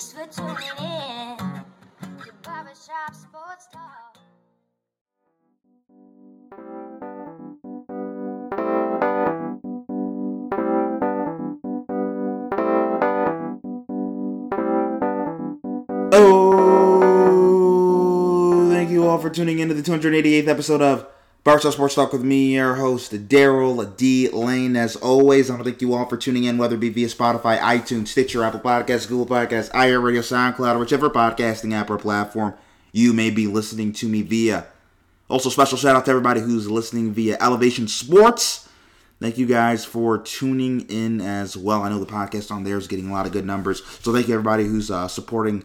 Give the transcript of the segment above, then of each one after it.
Thanks for tuning in to Barbershop Sports Talk. Oh, thank you all for tuning into the 288th episode of Barstool Sports Talk with me, your host, Daryl D. Lane. As always, I want to thank you all for tuning in, whether it be via Spotify, iTunes, Stitcher, Apple Podcasts, Google Podcasts, iHeartRadio, SoundCloud, or whichever podcasting app or platform you may be listening to me via. Also, special shout out to everybody who's listening via Elevation Sports. Thank you guys for tuning in as well. I know the podcast on there is getting a lot of good numbers. So thank you everybody who's uh, supporting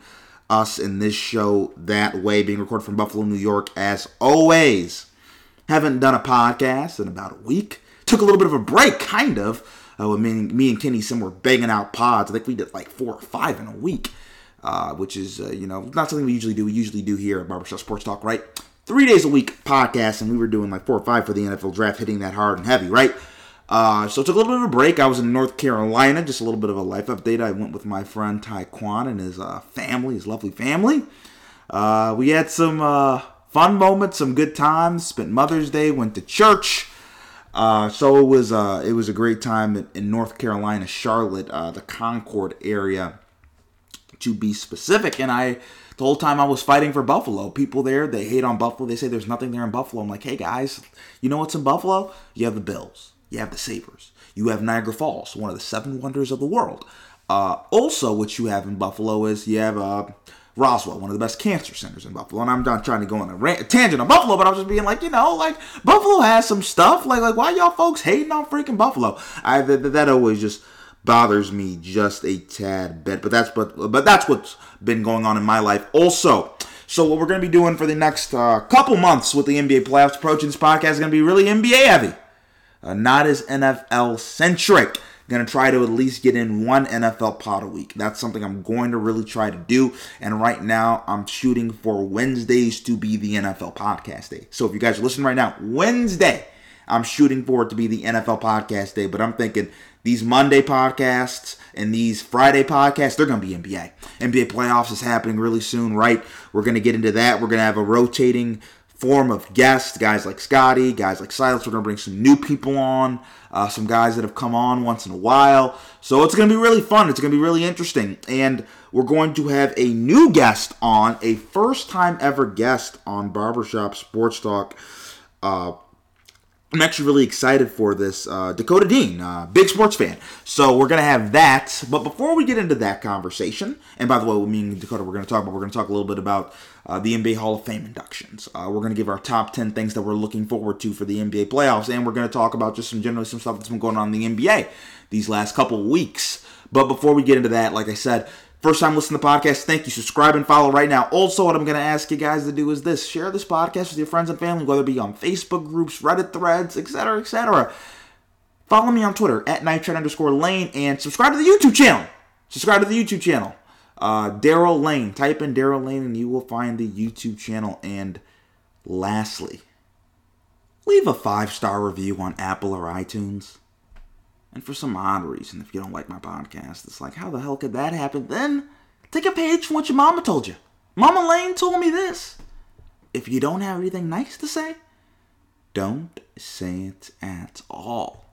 us in this show that way, being recorded from Buffalo, New York, as always. Haven't done a podcast in about a week. Took a little bit of a break, kind of. Uh, when me, me and Kenny Sim were banging out pods. I think we did like four or five in a week, uh, which is, uh, you know, not something we usually do. We usually do here at Barbershop Sports Talk, right? Three days a week podcast, and we were doing like four or five for the NFL draft, hitting that hard and heavy, right? Uh, so took a little bit of a break. I was in North Carolina, just a little bit of a life update. I went with my friend Taekwon and his uh, family, his lovely family. Uh, we had some uh, fun moments, some good times. Spent Mother's Day, went to church. Uh, so it was uh, it was a great time in, North Carolina, Charlotte, uh, the Concord area, to be specific. And I, the whole time I was fighting for Buffalo. People there, they hate on Buffalo. They say there's nothing there in Buffalo. I'm like, hey guys, you know what's in Buffalo? You have the Bills. You have the Sabres. You have Niagara Falls, one of the seven wonders of the world. Uh, also, what you have in Buffalo is you have uh, Roswell, one of the best cancer centers in Buffalo. And I'm not trying to go on a rant, tangent on Buffalo, but I'm just being like, you know, like Buffalo has some stuff. Like, like why y'all folks hating on freaking Buffalo? I that, that always just bothers me just a tad bit. But that's but but that's what's been going on in my life also. So what we're going to be doing for the next uh, couple months with the NBA playoffs approaching, this podcast is going to be really NBA heavy uh, not as NFL centric. Gonna try to at least get in one NFL pod a week. That's something I'm going to really try to do. And right now, I'm shooting for Wednesdays to be the NFL podcast day. So if you guys are listening right now, Wednesday, I'm shooting for it to be the NFL podcast day. But I'm thinking these Monday podcasts and these Friday podcasts, they're gonna be NBA. NBA playoffs is happening really soon, right? We're gonna get into that. We're gonna have a rotating form of guests, guys like Scotty, guys like Silas. We're going to bring some new people on, uh, some guys that have come on once in a while. So it's going to be really fun. It's going to be really interesting. And we're going to have a new guest on, a first time ever guest on Barbershop Sports Talk. Uh, I'm actually really excited for this. Uh, Dakota Dean, uh, big sports fan. So we're going to have that. But before we get into that conversation, and by the way, me and Dakota, we're going to talk about, we're going to talk a little bit about uh, the NBA Hall of Fame inductions. Uh, we're going to give our top 10 things that we're looking forward to for the NBA playoffs. And we're going to talk about just some generally some stuff that's been going on in the NBA these last couple weeks. But before we get into that, like I said, First time listening to the podcast, thank you. Subscribe and follow right now. Also, what I'm going to ask you guys to do is this share this podcast with your friends and family, whether it be on Facebook groups, Reddit threads, etc., etc. Follow me on Twitter at nitrate underscore lane and subscribe to the YouTube channel. Subscribe to the YouTube channel. Uh, Daryl Lane. Type in Daryl Lane and you will find the YouTube channel. And lastly, leave a five star review on Apple or iTunes. And for some odd reason, if you don't like my podcast, it's like, how the hell could that happen? Then take a page from what your mama told you. Mama Lane told me this. If you don't have anything nice to say, don't say it at all.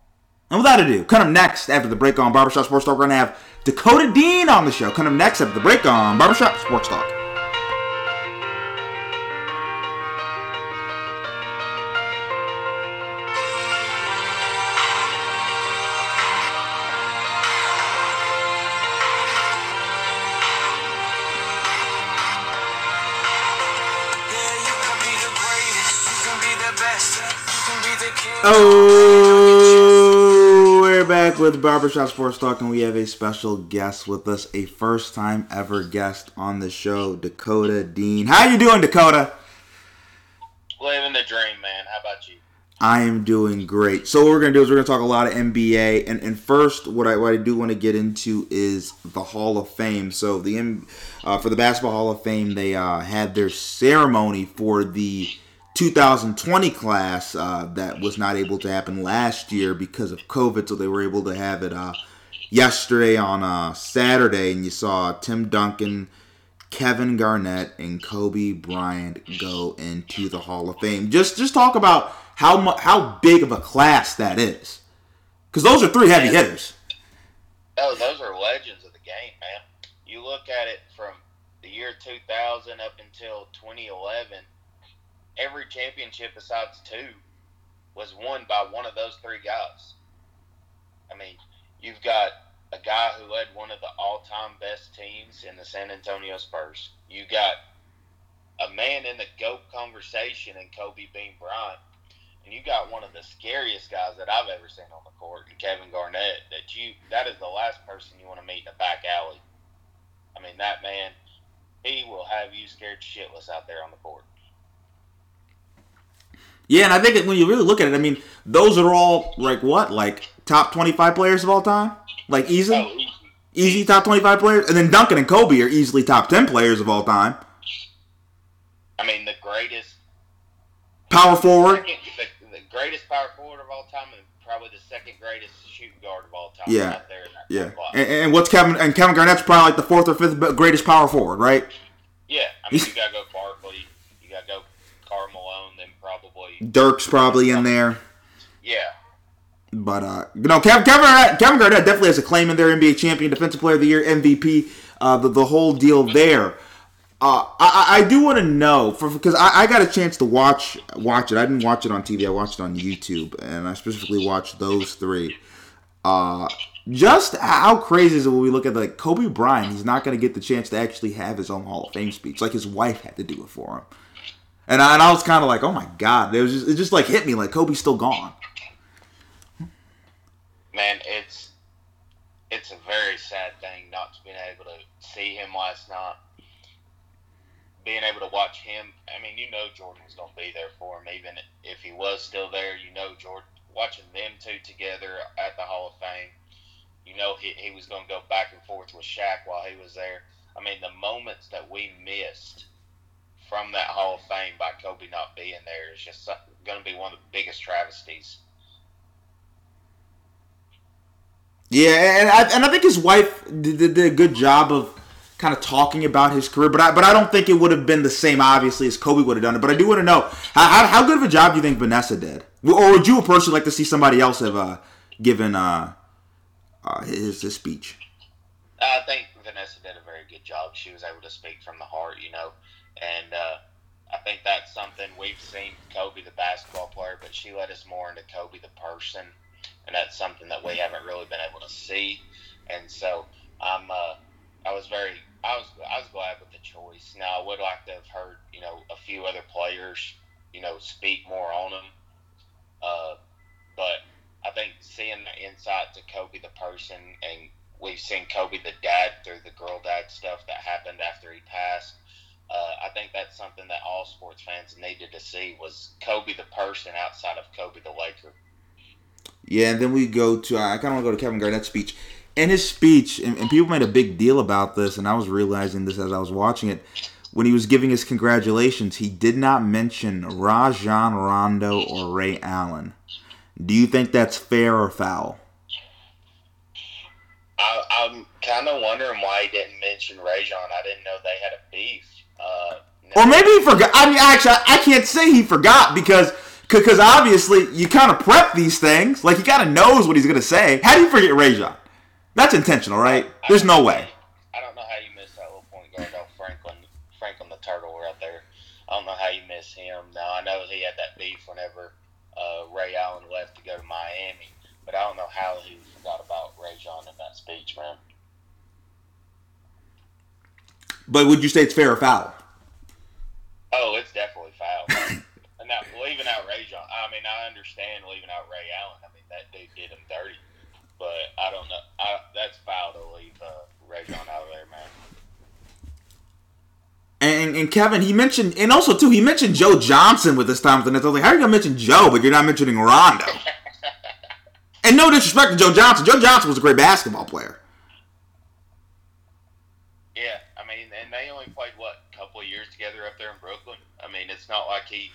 And without ado, coming up next after the break on Barbershop Sports Talk, we're going to have Dakota Dean on the show. Coming up next after the break on Barbershop Sports Talk. With Barbershop Sports Talk, and we have a special guest with us, a first time ever guest on the show, Dakota Dean. How you doing, Dakota? Living the dream, man. How about you? I am doing great. So what we're gonna do is we're gonna talk a lot of NBA, and, and first, what I what I do want to get into is the Hall of Fame. So the M- uh, for the Basketball Hall of Fame, they uh, had their ceremony for the 2020 class uh, that was not able to happen last year because of COVID. So they were able to have it uh, yesterday on uh, Saturday, and you saw Tim Duncan, Kevin Garnett, and Kobe Bryant go into the Hall of Fame. Just just talk about how mu- how big of a class that is, because those are three heavy hitters. Oh, those are legends of the game, man. You look at it from the year 2000 up until 2011, every championship besides two was won by one of those three guys. I mean, you've got a guy who led one of the all-time best teams in the San Antonio Spurs. You got a man in the GOAT conversation in Kobe Bean Bryant. And you got one of the scariest guys that I've ever seen on the court, in Kevin Garnett. That you that is the last person you want to meet in a back alley. I mean, that man, he will have you scared shitless out there on the court. Yeah, and I think when you really look at it, I mean, those are all like what, like top twenty-five players of all time, like easy, Oh, easy. easy top twenty-five players, and then Duncan and Kobe are easily top ten players of all time. I mean, the greatest Power forward, the, the greatest power forward of all time, and probably the second greatest shooting guard of all time. Yeah. out there in that yeah. And, and what's Kevin and Kevin Garnett's probably like the fourth or fifth greatest power forward, right? yeah, I mean, you gotta go Barkley, you gotta go Karl Malone, Dirk's probably in there. yeah. But uh, you know, Kevin, Kevin, Garnett, Kevin Garnett definitely has a claim in there. NBA champion, Defensive Player of the Year, MVP, uh, the the whole deal there. Uh, I, I I do want to know for because I, I got a chance to watch watch it. I didn't watch it on TV. I watched it on YouTube, and I specifically watched those three. Uh, just how crazy is it when we look at like Kobe Bryant? He's not going to get the chance to actually have his own Hall of Fame speech. Like his wife had to do it for him. And I, and I was kind of like, oh my god, it was just, it just like hit me like Kobe's still gone. man, it's it's a very sad thing not to be able to see him last night. Being able to watch him, I mean, you know Jordan was going to be there for him, even if he was still there. You know Jordan watching them two together at the Hall of Fame. You know he, he was going to go back and forth with Shaq while he was there. I mean, the moments that we missed from that Hall of Fame by Kobe not being there is just going to be one of the biggest travesties. Yeah, and I, and I think his wife did, did, a good job of kind of talking about his career, but I, but I don't think it would have been the same, obviously, as Kobe would have done it. But I do want to know how, how, how good of a job do you think Vanessa did, or would you personally like to see somebody else have uh, given uh, uh, his his speech? I think Vanessa did a very good job. She was able to speak from the heart, you know, and uh, I think that's something we've seen Kobe the basketball player, but she let us more into Kobe the person, and that's something that we haven't really been able to see. And so I'm, uh, I was very, I was, I was glad with the choice. Now I would like to have heard, you know, a few other players, you know, speak more on him, uh, but I think seeing the insight to Kobe the person, and we've seen Kobe the dad through the girl dad stuff that happened after he passed. Uh, I think that's something that all sports fans needed to see was Kobe the person outside of Kobe the Laker. Yeah, and then we go to I kind of want to go to Kevin Garnett's speech. In his speech, and, and people made a big deal about this, and I was realizing this as I was watching it. When he was giving his congratulations, he did not mention Rajon Rondo or Ray Allen. Do you think that's fair or foul? I, I'm kind of wondering why he didn't mention Rajon. I didn't know they had a beef. Uh, Or maybe he forgot. I mean, actually, I can't say he forgot because because obviously you kind of prep these things. Like he kind of knows what he's gonna say. How do you forget Rajon? That's intentional, right? I There's no way. I don't know how you miss that little point guard off Franklin, Franklin the Turtle right there. I don't know how you miss him. Now I know he had that beef whenever uh, Ray Allen left to go to Miami, but I don't know how he forgot about Rajon in that speech, man. But would you say it's fair or foul? Oh, it's definitely foul. and now leaving out Rajon, I mean, I understand leaving out Ray Allen. I mean, that dude did him dirty, but I don't know. I, that's foul to leave uh, Rajon out of there, man. And, and Kevin, he mentioned, and also too, he mentioned Joe Johnson with this time with the Nets. I was like, how are you gonna mention Joe, but you're not mentioning Rondo? and no disrespect to Joe Johnson. Joe Johnson was a great basketball player. Yeah, I mean, and they only played what a couple of years together up there in Brooklyn. I mean, it's not like he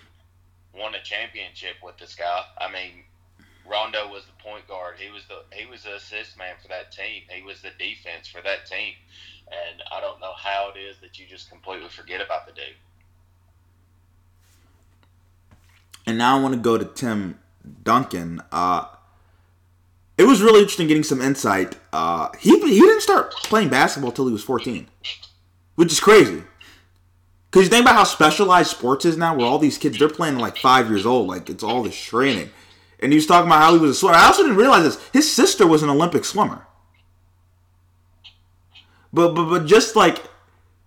won a championship with this guy. I mean, Rondo was the point guard. He was the he was the assist man for that team. He was the defense for that team. And I don't know how it is that you just completely forget about the dude. And now I want to go to Tim Duncan. Uh, it was really interesting getting some insight. Uh, he he didn't start playing basketball until he was 14, which is crazy. Because you think about how specialized sports is now, where all these kids they're playing like five years old, like it's all this training. And he was talking about how he was a swimmer. I also didn't realize this. His sister was an Olympic swimmer. But but but just like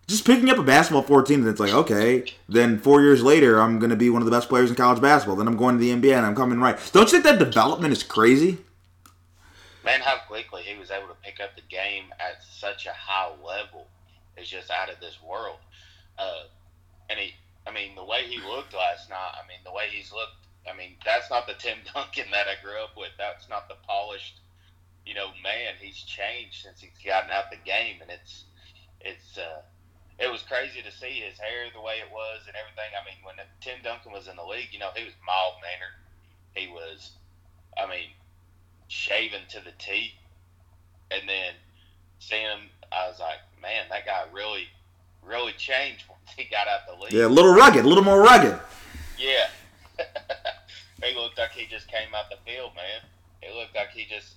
just picking up a basketball 14 and it's like okay then four years later i'm going to be one of the best players in college basketball then i'm going to the nba and i'm coming right don't you think that development is crazy Man, how quickly he was able to pick up the game at such a high level is just out of this world. Uh, and he, I mean, the way he looked last night, I mean, the way he's looked, I mean, that's not the Tim Duncan that I grew up with. That's not the polished, you know, man. He's changed since he's gotten out the game, and it's, it's, uh, it was crazy to see his hair the way it was and everything. I mean, when Tim Duncan was in the league, you know, he was mild mannered. He was, I mean, shaven to the T. And then seeing him, I was like, man, that guy really, really changed once he got out the league. yeah a little rugged a little more rugged Yeah. he looked like he just came out the field, man. He looked like he just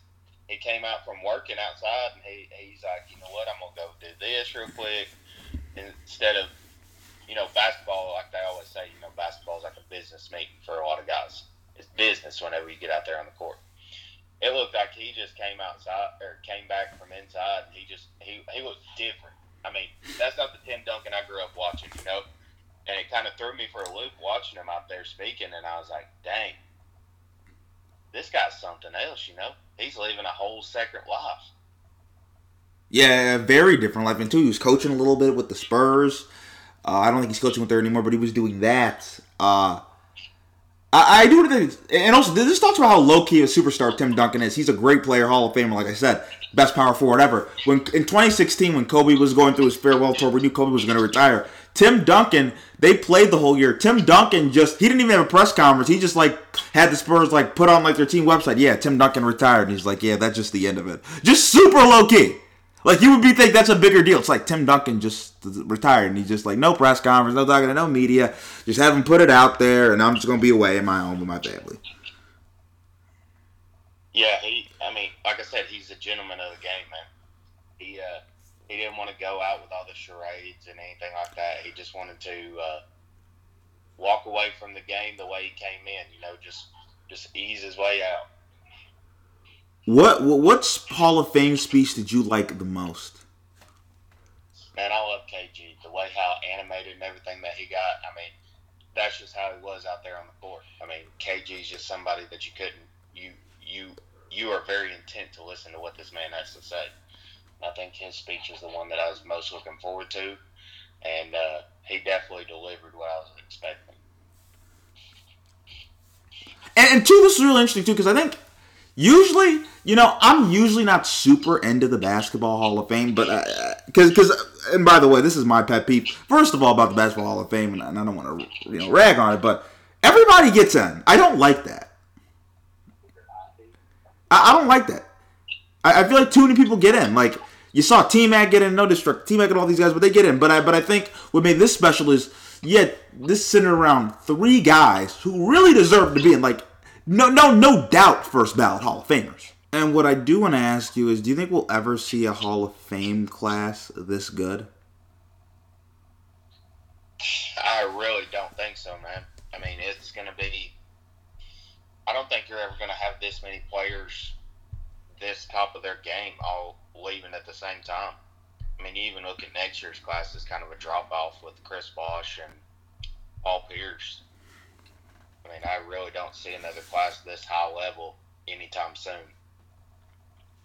he came out from working outside and he he's like, you know what, I'm gonna go do this real quick instead of you know, basketball like they always say, you know, basketball is like a business meeting for a lot of guys. It's business whenever you get out there on the court. It looked like he just came outside or came back from inside and he just he he looked different. I mean, that's not the Tim Duncan I grew up watching, you know and it kind of threw me for a loop watching him out there speaking, and I was like, dang, this guy's something else, you know? He's living a whole second life. Yeah, very different life. And too, he was coaching a little bit with the Spurs. Uh, I don't think he's coaching with there anymore, but he was doing that. Uh, I, I do think, and also this talks about how low key a superstar Tim Duncan is. He's a great player, Hall of Famer, like I said, best power forward ever. When in 2016, when Kobe was going through his farewell tour, we knew Kobe was going to retire. Tim Duncan, they played the whole year. Tim Duncan just he didn't even have a press conference. He just like had the Spurs like put on like their team website. Yeah, Tim Duncan retired. And he's like, yeah, that's just the end of it. Just super low key. Like you would be think that's a bigger deal. It's like Tim Duncan just retired, and he's just like no press conference, no talking to no media. Just have him put it out there, and I'm just gonna be away in my home with my family. Yeah, he. I mean, like I said, he's a gentleman of the game, man. He uh, he didn't want to go out with all the charades and anything like that. He just wanted to uh, walk away from the game the way he came in. You know, just just ease his way out. What what what's Hall of Fame speech did you like the most? Man, I love KG. The way how animated and everything that he got. I mean, that's just how he was out there on the court. I mean, KG is just somebody that you couldn't you you you are very intent to listen to what this man has to say. I think his speech is the one that I was most looking forward to, and uh, he definitely delivered what I was expecting. And, and two, this is really interesting too because I think usually, you know, I'm usually not super into the Basketball Hall of Fame, but because because and by the way, this is my pet peeve. First of all, about the Basketball Hall of Fame, and I don't want to you know rag on it, but everybody gets in. I don't like that. I, I don't like that. I, I feel like too many people get in. Like you saw T Mac get in, no district, T Mac and all these guys, but they get in. But I but I think what made this special is yet this centered around three guys who really deserve to be in. Like no no no doubt first ballot Hall of Famers. And what I do want to ask you is, do you think we'll ever see a Hall of Fame class this good? I really don't think so, man. I mean, it's going to be. I don't think you're ever going to have this many players this top of their game all leaving at the same time. I mean, you even look at next year's class as kind of a drop off with Chris Bosh and Paul Pierce. I mean, I really don't see another class this high level anytime soon.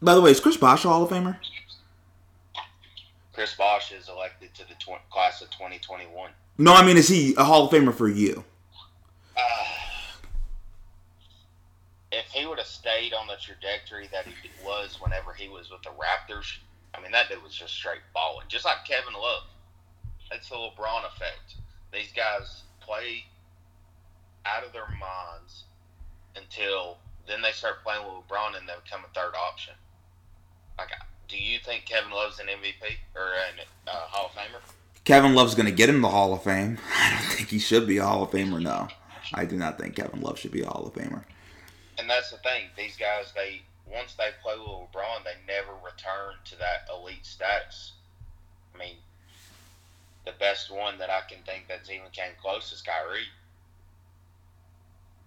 By the way, is Chris Bosh a Hall of Famer? Chris Bosh is elected to the tw- class of 2021. No, I mean, is he a Hall of Famer for you? Uh, if he would have stayed on the trajectory that he was whenever he was with the Raptors, I mean, that dude was just straight balling. Just like Kevin Love. That's the LeBron effect. These guys play out of their minds until then they start playing with LeBron and they become a third option. Like, do you think Kevin Love's an MVP or an uh, Hall of Famer? Kevin Love's going to get in the Hall of Fame. I don't think he should be a Hall of Famer. No, I do not think Kevin Love should be a Hall of Famer. And that's the thing. These guys, they once they play with LeBron, they never return to that elite status. I mean, the best one that I can think that's even came close is Kyrie.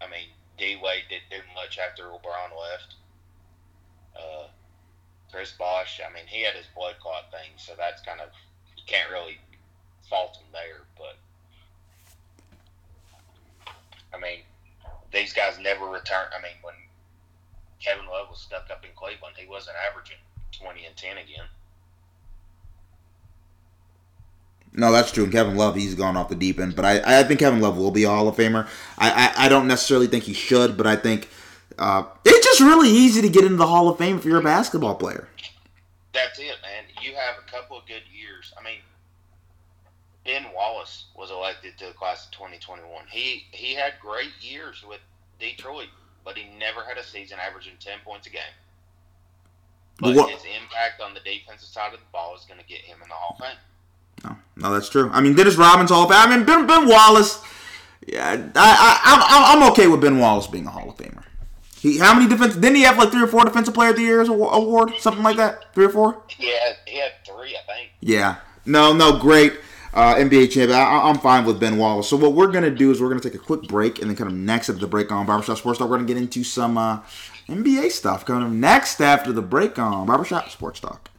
I mean, D Wade didn't do much after LeBron left. Uh, Chris Bosh, I mean, he had his blood clot thing, so that's kind of you can't really fault him there. But I mean, these guys never return. I mean, when Kevin Love was stuck up in Cleveland, he wasn't averaging twenty and ten again. No, that's true. And Kevin Love, he's gone off the deep end. But I, I think Kevin Love will be a Hall of Famer. I, I, I don't necessarily think he should, but I think uh, it's just really easy to get into the Hall of Fame if you're a basketball player. That's it, man. You have a couple of good years. I mean, Ben Wallace was elected to the class of 2021. He he had great years with Detroit, but he never had a season averaging 10 points a game. But his impact on the defensive side of the ball is going to get him in the Hall of Fame. No, no, that's true. I mean, Dennis Robbins Hall of Fame. I mean, Ben, ben Wallace. Yeah, I, I, I'm, I'm okay with Ben Wallace being a Hall of Famer. He, how many defense? Didn't he have like three or four Defensive Player of the Year award, something like that? Three or four? Yeah, he had three, I think. Yeah. No, no, great uh, NBA champion. I, I'm fine with Ben Wallace. So what we're gonna do is we're gonna take a quick break, and then kind of next after the break on Barbershop Sports Talk, we're gonna get into some uh, NBA stuff. Kind of next after the break on Barbershop Sports Talk.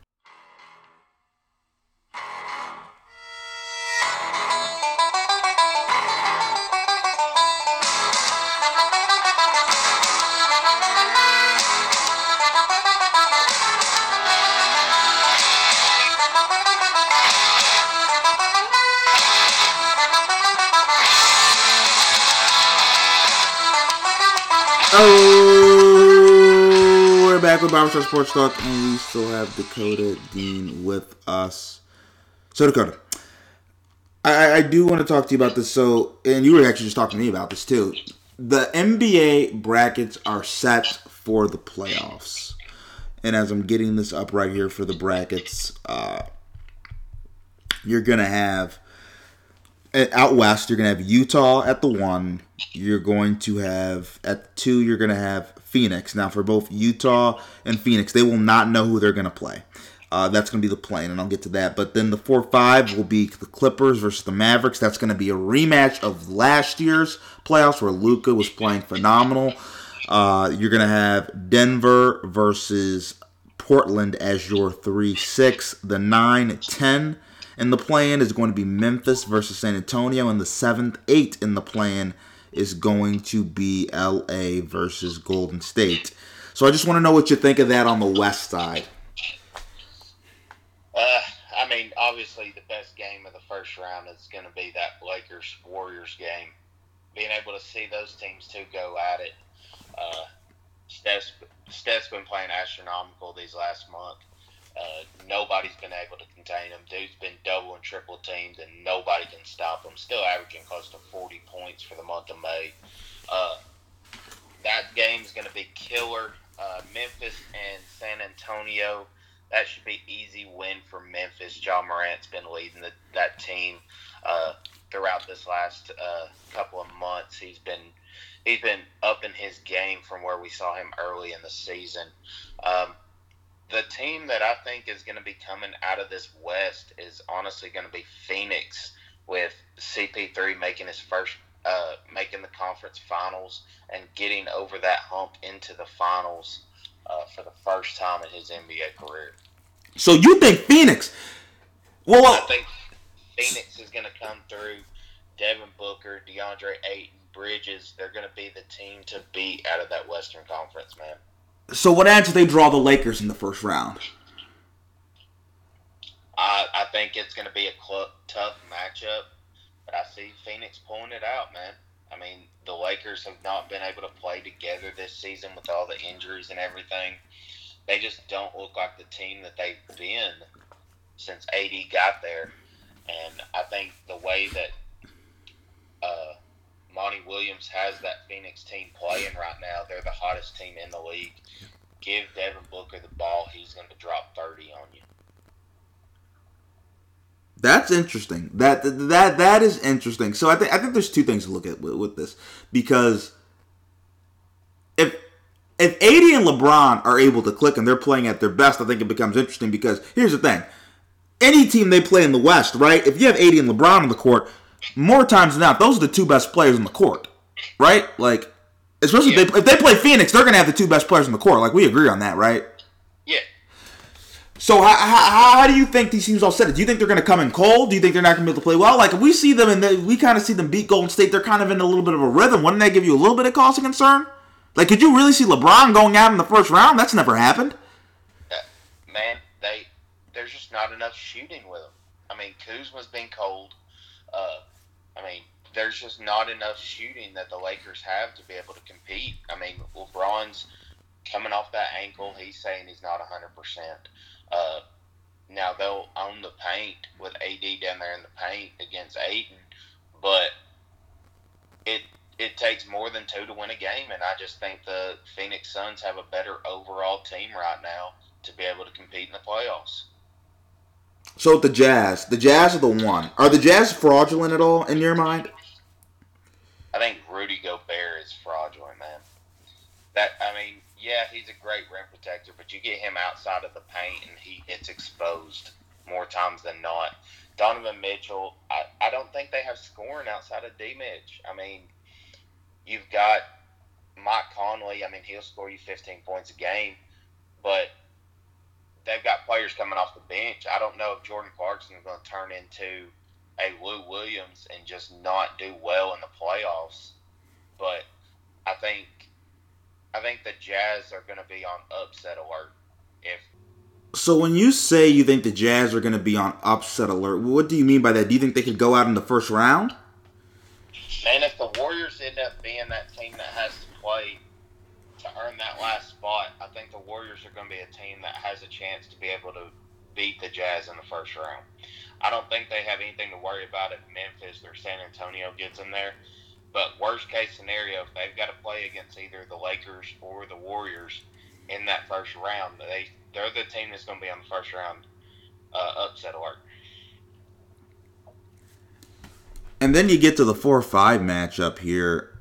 Back with Barbershop Sports Talk, and we still have Dakota Dean with us. So, Dakota, I, I do want to talk to you about this. So, and you were actually just talking to me about this too. The NBA brackets are set for the playoffs, and as I'm getting this up right here for the brackets, uh, you're gonna have at- out west, you're gonna have Utah at the one. You're going to have at two. You're gonna have Phoenix. Now, for both Utah and Phoenix, they will not know who they're gonna play. Uh, that's gonna be the plane, and I'll get to that. But then the four five will be the Clippers versus the Mavericks. That's gonna be a rematch of last year's playoffs where Luka was playing phenomenal. Uh, you're gonna have Denver versus Portland as your 3 6. The 9 10 in the play-in is going to be Memphis versus San Antonio. And the 7th 8 in the play-in is going to be LA versus Golden State. So I just want to know what you think of that on the west side. Uh, I mean, obviously, the best game of the first round is going to be that Lakers Warriors game. Being able to see those teams two go at it. Uh, Steph's, Steph's been playing astronomical these last month. Uh, nobody's been able to contain him. Dude's been double and triple teamed, and nobody can stop him. Still averaging close to 40 points for the month of May. Uh, that game's going to be killer. Uh, Memphis and San Antonio that should be easy win for Memphis. Ja Morant's been leading the, that team uh, throughout this last uh, couple of months. He's been he's been up in his game from where we saw him early in the season. Um, the team that I think is going to be coming out of this West is honestly going to be Phoenix with CP3 making his first uh, making the conference finals and getting over that hump into the finals uh, for the first time in his NBA career. So you think Phoenix? Well, I think Phoenix is going to come through. Devin Booker, DeAndre Ayton, Bridges, they're going to be the team to beat out of that Western Conference, man. So what happens if they draw the Lakers in the first round? I, I think it's going to be a cl- tough matchup, but I see Phoenix pulling it out, man. I mean, the Lakers have not been able to play together this season with all the injuries and everything. They just don't look like the team that they've been since AD got there. And I think the way that uh, Monty Williams has that Phoenix team playing right now. Hottest team in the league. Give Devin Booker the ball, he's going to drop 30 on you. That's interesting. That that that is interesting. So I think I think there's two things to look at with, with this because if if AD and LeBron are able to click and they're playing at their best, I think it becomes interesting because here's the thing. Any team they play in the West, right? If you have AD and LeBron on the court, more times than not, those are the two best players on the court, right? Like, especially if, they, if they play Phoenix, they're going to have the two best players in the court. Like, we agree on that, right? Yeah. So how, how, how do you think these teams all set it? Do you think they're going to come in cold? Do you think they're not going to be able to play well? Like if we see them and we kind of see them beat Golden State, they're kind of in a little bit of a rhythm. Wouldn't that give you a little bit of cause of concern? Like could you really see LeBron going out in the first round? That's never happened. Uh, man, they there's just not enough shooting with them. I mean, Kuzma's been cold. Uh, I mean, there's just not enough shooting that the Lakers have to be able to compete. I mean, LeBron's coming off that ankle. He's saying he's not 100%. Uh, now, they'll own the paint with AD down there in the paint against Ayton, but it it takes more than two to win a game, and I just think the Phoenix Suns have a better overall team right now to be able to compete in the playoffs. So the Jazz, the Jazz are the one. Are the Jazz fraudulent at all in your mind? I think Rudy Gobert is fraudulent, man. That I mean, yeah, he's a great rim protector, but you get him outside of the paint and he gets exposed more times than not. Donovan Mitchell, I, I don't think they have scoring outside of D Mitch. I mean, you've got Mike Conley. I mean, he'll score you 15 points a game, but they've got players coming off the bench. I don't know if Jordan Clarkson is going to turn into a Lou Williams and just not do well in the playoffs. But I think I think the Jazz are going to be on upset alert if So when you say you think the Jazz are going to be on upset alert, what do you mean by that? Do you think they could go out in the first round? Man, if the Warriors end up being that team that has to play to earn that last spot, I think the Warriors are going to be a team that has a chance to be able to beat the Jazz in the first round. I don't think they have anything to worry about if Memphis or San Antonio gets in there. But worst case scenario, if they've got to play against either the Lakers or the Warriors in that first round, they they're the team that's going to be on the first round uh, upset alert. And then you get to the four five matchup here.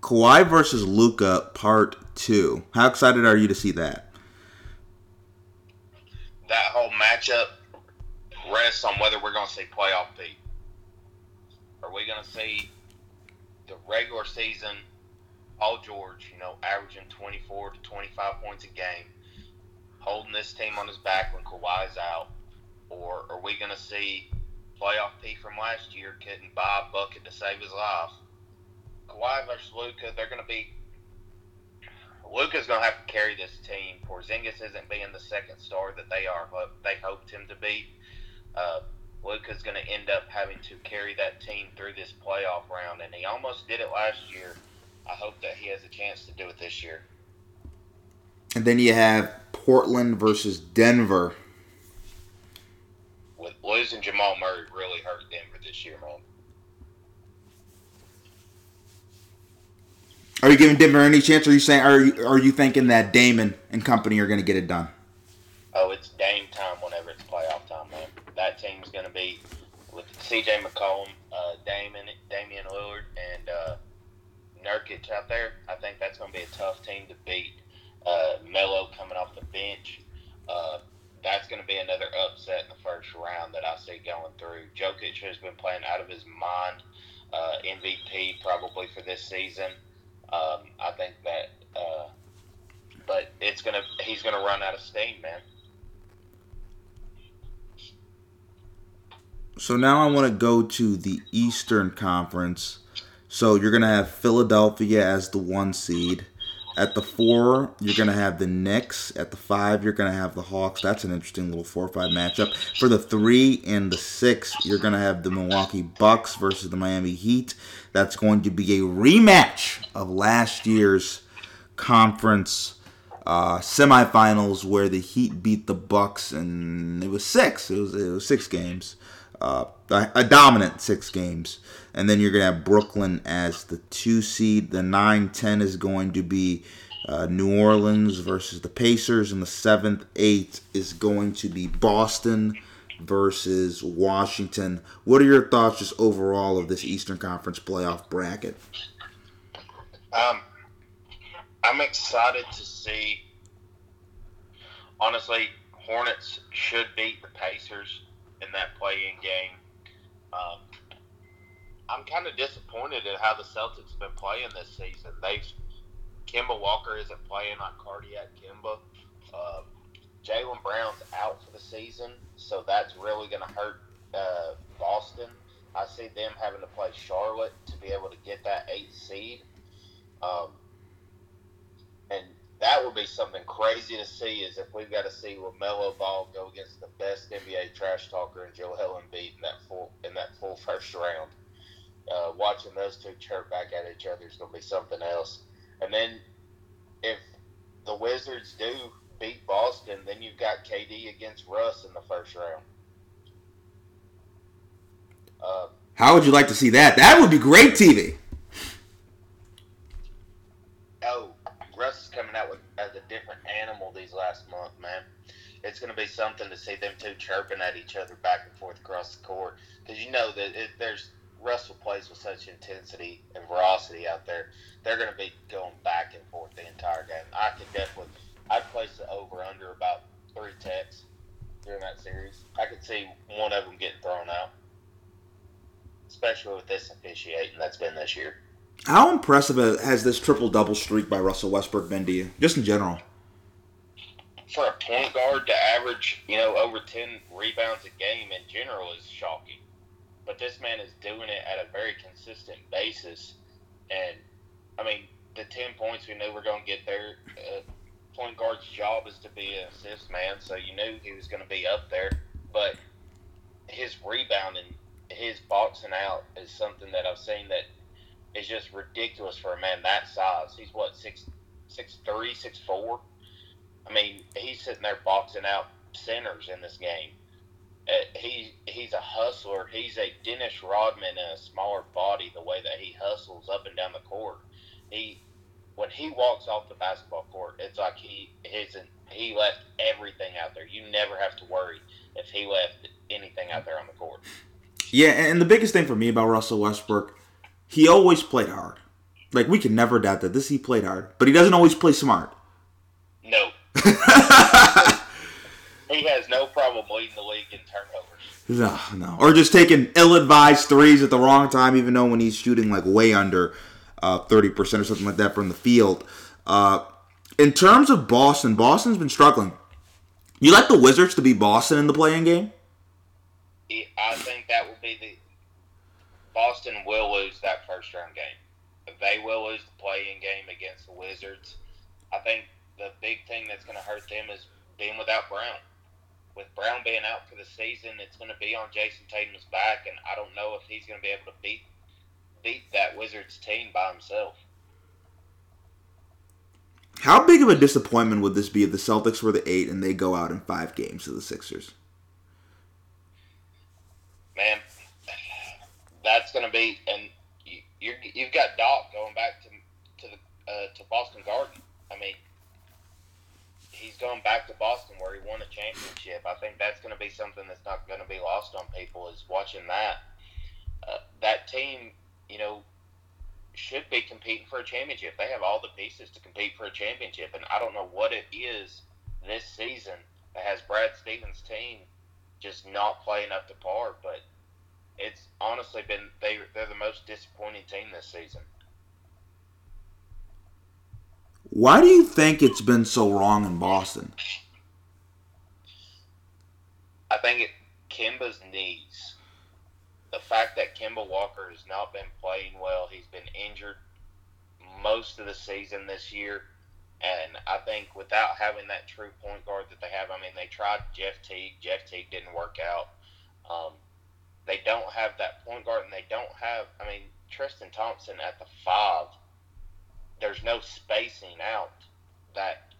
Kawhi versus Luka part two. How excited are you to see that? That whole matchup rests on whether we're going to see playoff P. Are we going to see the regular season Paul George, you know, averaging 24 to 25 points a game, holding this team on his back when Kawhi's out? Or are we going to see playoff P from last year couldn't a bucket to save his life? Kawhi versus Luka, they're going to be. Luka's going to have to carry this team. Porzingis isn't being the second star that they are, but they hoped him to be. Uh, Luka's going to end up having to carry that team through this playoff round, and he almost did it last year. I hope that he has a chance to do it this year. And then you have Portland versus Denver. With losing Jamal Murray really hurt Denver this year, man. Are you giving Denver any chance? Or are you saying are you, are you thinking that Damon and company are going to get it done? Oh, it's Dame time whenever it's playoff time, man. That team's going to be with C.J. McCollum, uh, Damon, Damian Lillard, and uh, Nurkic out there. I think that's going to be a tough team to beat. Uh, Melo coming off the bench. Uh, that's going to be another upset in the first round that I see going through. Jokic has been playing out of his mind. Uh, MVP probably for this season. Um, I think that, uh, but it's gonna he's gonna run out of steam, man. So now I want to go to the Eastern Conference. So you're to have Philadelphia as the one seed. At the four, you're going to have the Knicks. At the five, you're going to have the Hawks. That's an interesting little four or five matchup. For the three and the six, you're going to have the Milwaukee Bucks versus the Miami Heat. That's going to be a rematch of last year's conference uh, semifinals where the Heat beat the Bucks, and it was six. It was it was six games. uh, a, a dominant six games. And then you're going to have Brooklyn as the two seed. The 9 10 is going to be uh, New Orleans versus the Pacers. And the 7th, 8 is going to be Boston versus Washington. What are your thoughts just overall of this Eastern Conference playoff bracket? Um, I'm excited to see. Honestly, Hornets should beat the Pacers in that play-in game. Um, I'm kind of disappointed at how the Celtics have been playing this season. They've Kemba Walker isn't playing on cardiac Kemba. Uh, Jaylen Brown's out for the season, so that's really going to hurt uh, Boston. I see them having to play Charlotte to be able to get that eighth seed. Um, and that would be something crazy to see is if we've got to see LaMelo Ball go against the best NBA trash talker and Joel Embiid in that full in that full first round. Uh, watching those two chirp back at each other is going to be something else. And then if the Wizards do beat Boston, then you've got KD against Russ in the first round. Uh, How would you like to see that? That would be great TV. oh, Russ is coming out with as a different animal these last month, man. It's going to be something to see them two chirping at each other back and forth across the court because you know that it, there's Russell plays with such intensity and velocity out there. They're going to be going back and forth the entire game. I could definitely, I'd place the over under about three techs during that series. I could see one of them getting thrown out, especially with this officiating that's been this year. How impressive has this triple double streak by Russell Westbrook been to you, just in general? for a point guard to average, you know, over 10 rebounds a game in general is shocking. But this man is doing it at a very consistent basis. And, I mean, the 10 points we knew we are going to get there. Uh, point guard's job is to be an assist man, so you knew he was going to be up there. But his rebounding, his boxing out is something that I've seen that is just ridiculous for a man that size. He's what, six, six three, six four? I mean, he's sitting there boxing out centers in this game. He he's a hustler. He's a Dennis Rodman in a smaller body. The way that he hustles up and down the court, he when he walks off the basketball court, it's like he his he left everything out there. You never have to worry if he left anything out there on the court. Yeah, and the biggest thing for me about Russell Westbrook, he always played hard. Like we can never doubt that this he played hard, but he doesn't always play smart. No. he has no problem leading the league in turnovers. No, no. Or just taking ill-advised threes at the wrong time, even though when he's shooting like way under uh, thirty percent or something like that from the field. Uh, in terms of Boston, Boston's been struggling. You like the Wizards to be Boston in the play-in game? I think that will be the Boston will lose that first round game. They will lose the play-in game against the Wizards. I think the big thing that's going to hurt them is being without Brown. With Brown being out for the season, it's going to be on Jayson Tatum's back, and I don't know if he's going to be able to beat beat that Wizards team by himself. How big of a disappointment would this be if the Celtics were the eight and they go out in five games to the Sixers? Man, that's going to be, and you, you're, you've got Doc going back to to the uh, to Boston Garden. I mean, he's going back to Boston where he won a championship. I think that's going to be something that's not going to be lost on people is watching that. Uh, that team, you know, should be competing for a championship. They have all the pieces to compete for a championship, and I don't know what it is this season that has Brad Stevens' team just not playing up to par. But it's honestly been they they're the most disappointing team this season. Why do you think it's been so wrong in Boston? I think it Kemba's knees. The fact that Kemba Walker has not been playing well, he's been injured most of the season this year. And I think without having that true point guard that they have, I mean, they tried Jeff Teague. Jeff Teague didn't work out. Um, they don't have that point guard, and they don't have, I mean, Tristan Thompson at the five. There's no spacing out that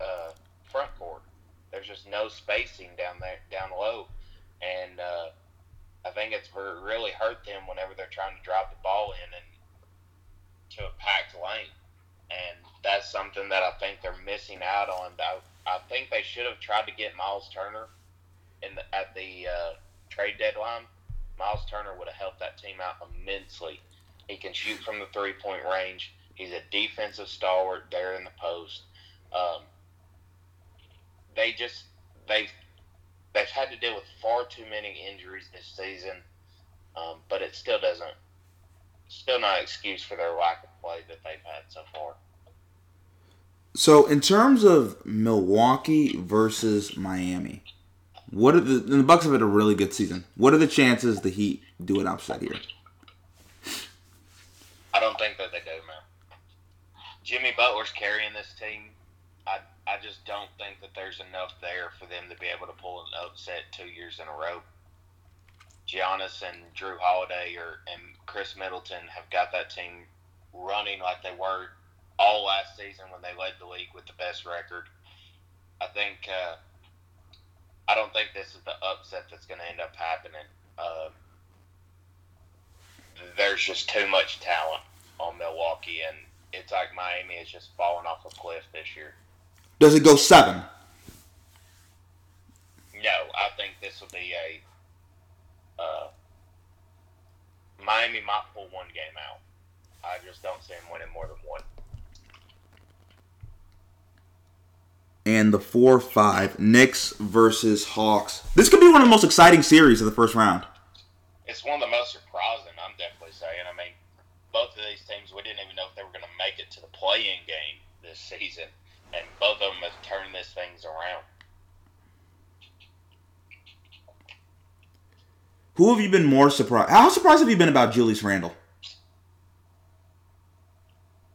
uh, front court. There's just no spacing down there, down low. And uh, I think it's really hurt them whenever they're trying to drive the ball in and to a packed lane, and that's something that I think they're missing out on. I, I think they should have tried to get Miles Turner in the, at the uh, trade deadline. Miles Turner would have helped that team out immensely. He can shoot from the three point range. He's a defensive stalwart there in the post. Um, they just they've they've had to deal with far too many injuries this season, um, but it still doesn't still not excuse for their lack of play that they've had so far. So, in terms of Milwaukee versus Miami, what are the the Bucks have had a really good season? What are the chances the Heat do an upset here? I don't think that they do, man. Jimmy Butler's carrying this team. I I just don't think that there's enough there for them to be able to pull an upset two years in a row. Giannis and Jrue Holiday or and Khris Middleton have got that team running like they were all last season when they led the league with the best record. I think uh, I don't think this is the upset that's going to end up happening. Uh, there's just too much talent on Milwaukee, and it's like Miami is just falling off a cliff this year. Does it go seven? No, I think this will be a. Uh, Miami might pull one game out. I just don't see them winning more than one. And the four five Knicks versus Hawks. This could be one of the most exciting series of the first round. It's one of the most surprising. I'm definitely saying. I mean, both of these teams, we didn't even know if they were going to make it to the play-in game this season, and both of them have turned these things around. Who have you been more surprised? How surprised have you been about Julius Randle?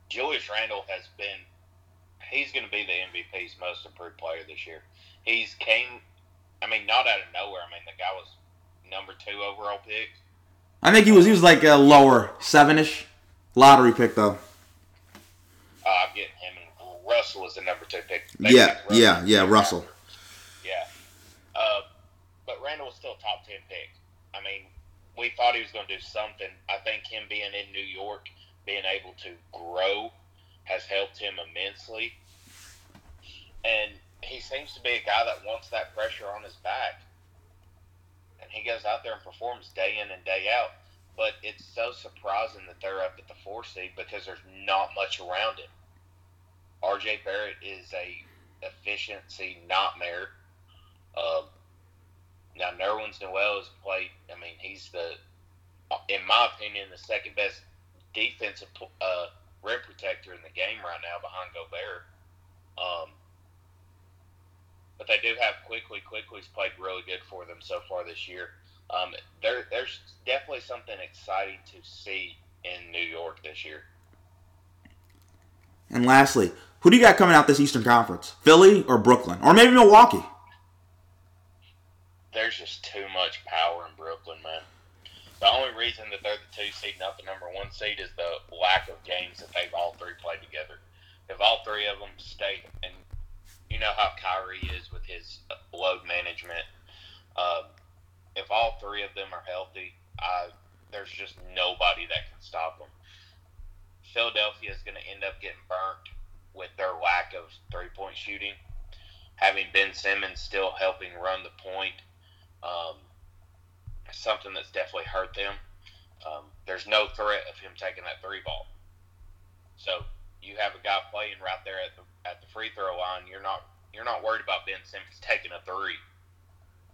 Julius Randle has been he's going to be the MVP's most improved player this year. He's came I mean not out of nowhere. I mean the guy was number 2 overall pick. I think he was he was like a lower seven ish lottery pick though. Uh, I'm getting him and Russell was the number 2 pick. They Yeah, Russell yeah, yeah, Russell. after. Yeah. Uh, but Randle was still a top 10 pick. I mean, we thought he was going to do something. I think him being in New York, being able to grow, has helped him immensely. And he seems to be a guy that wants that pressure on his back. And he goes out there and performs day in and day out. But it's so surprising that they're up at the four seed because there's not much around him. RJ Barrett is a efficiency nightmare. Um, now Nerlens Noel has played. I mean, he's the, in my opinion, the second best defensive uh, rim protector in the game right now behind Gobert. Um, but they do have Quickley. Quickley's played really good for them so far this year. Um, there, there's definitely something exciting to see in New York this year. And lastly, who do you got coming out this Eastern Conference? Philly or Brooklyn? Or maybe Milwaukee? there's just too much power in Brooklyn, man. The only reason that they're the two seed, not the number one seed, is the lack of games that they've all three played together. If all three of them stay, and you know how Kyrie is with his load management, um, if all three of them are healthy, there's just nobody that can stop them. Philadelphia is going to end up getting burnt with their lack of three point shooting. Having Ben Simmons still helping run the point um, something that's definitely hurt them. Um, there's no threat of him taking that three ball. So you have a guy playing right there at the at the free throw line. You're not you're not worried about Ben Simmons taking a three.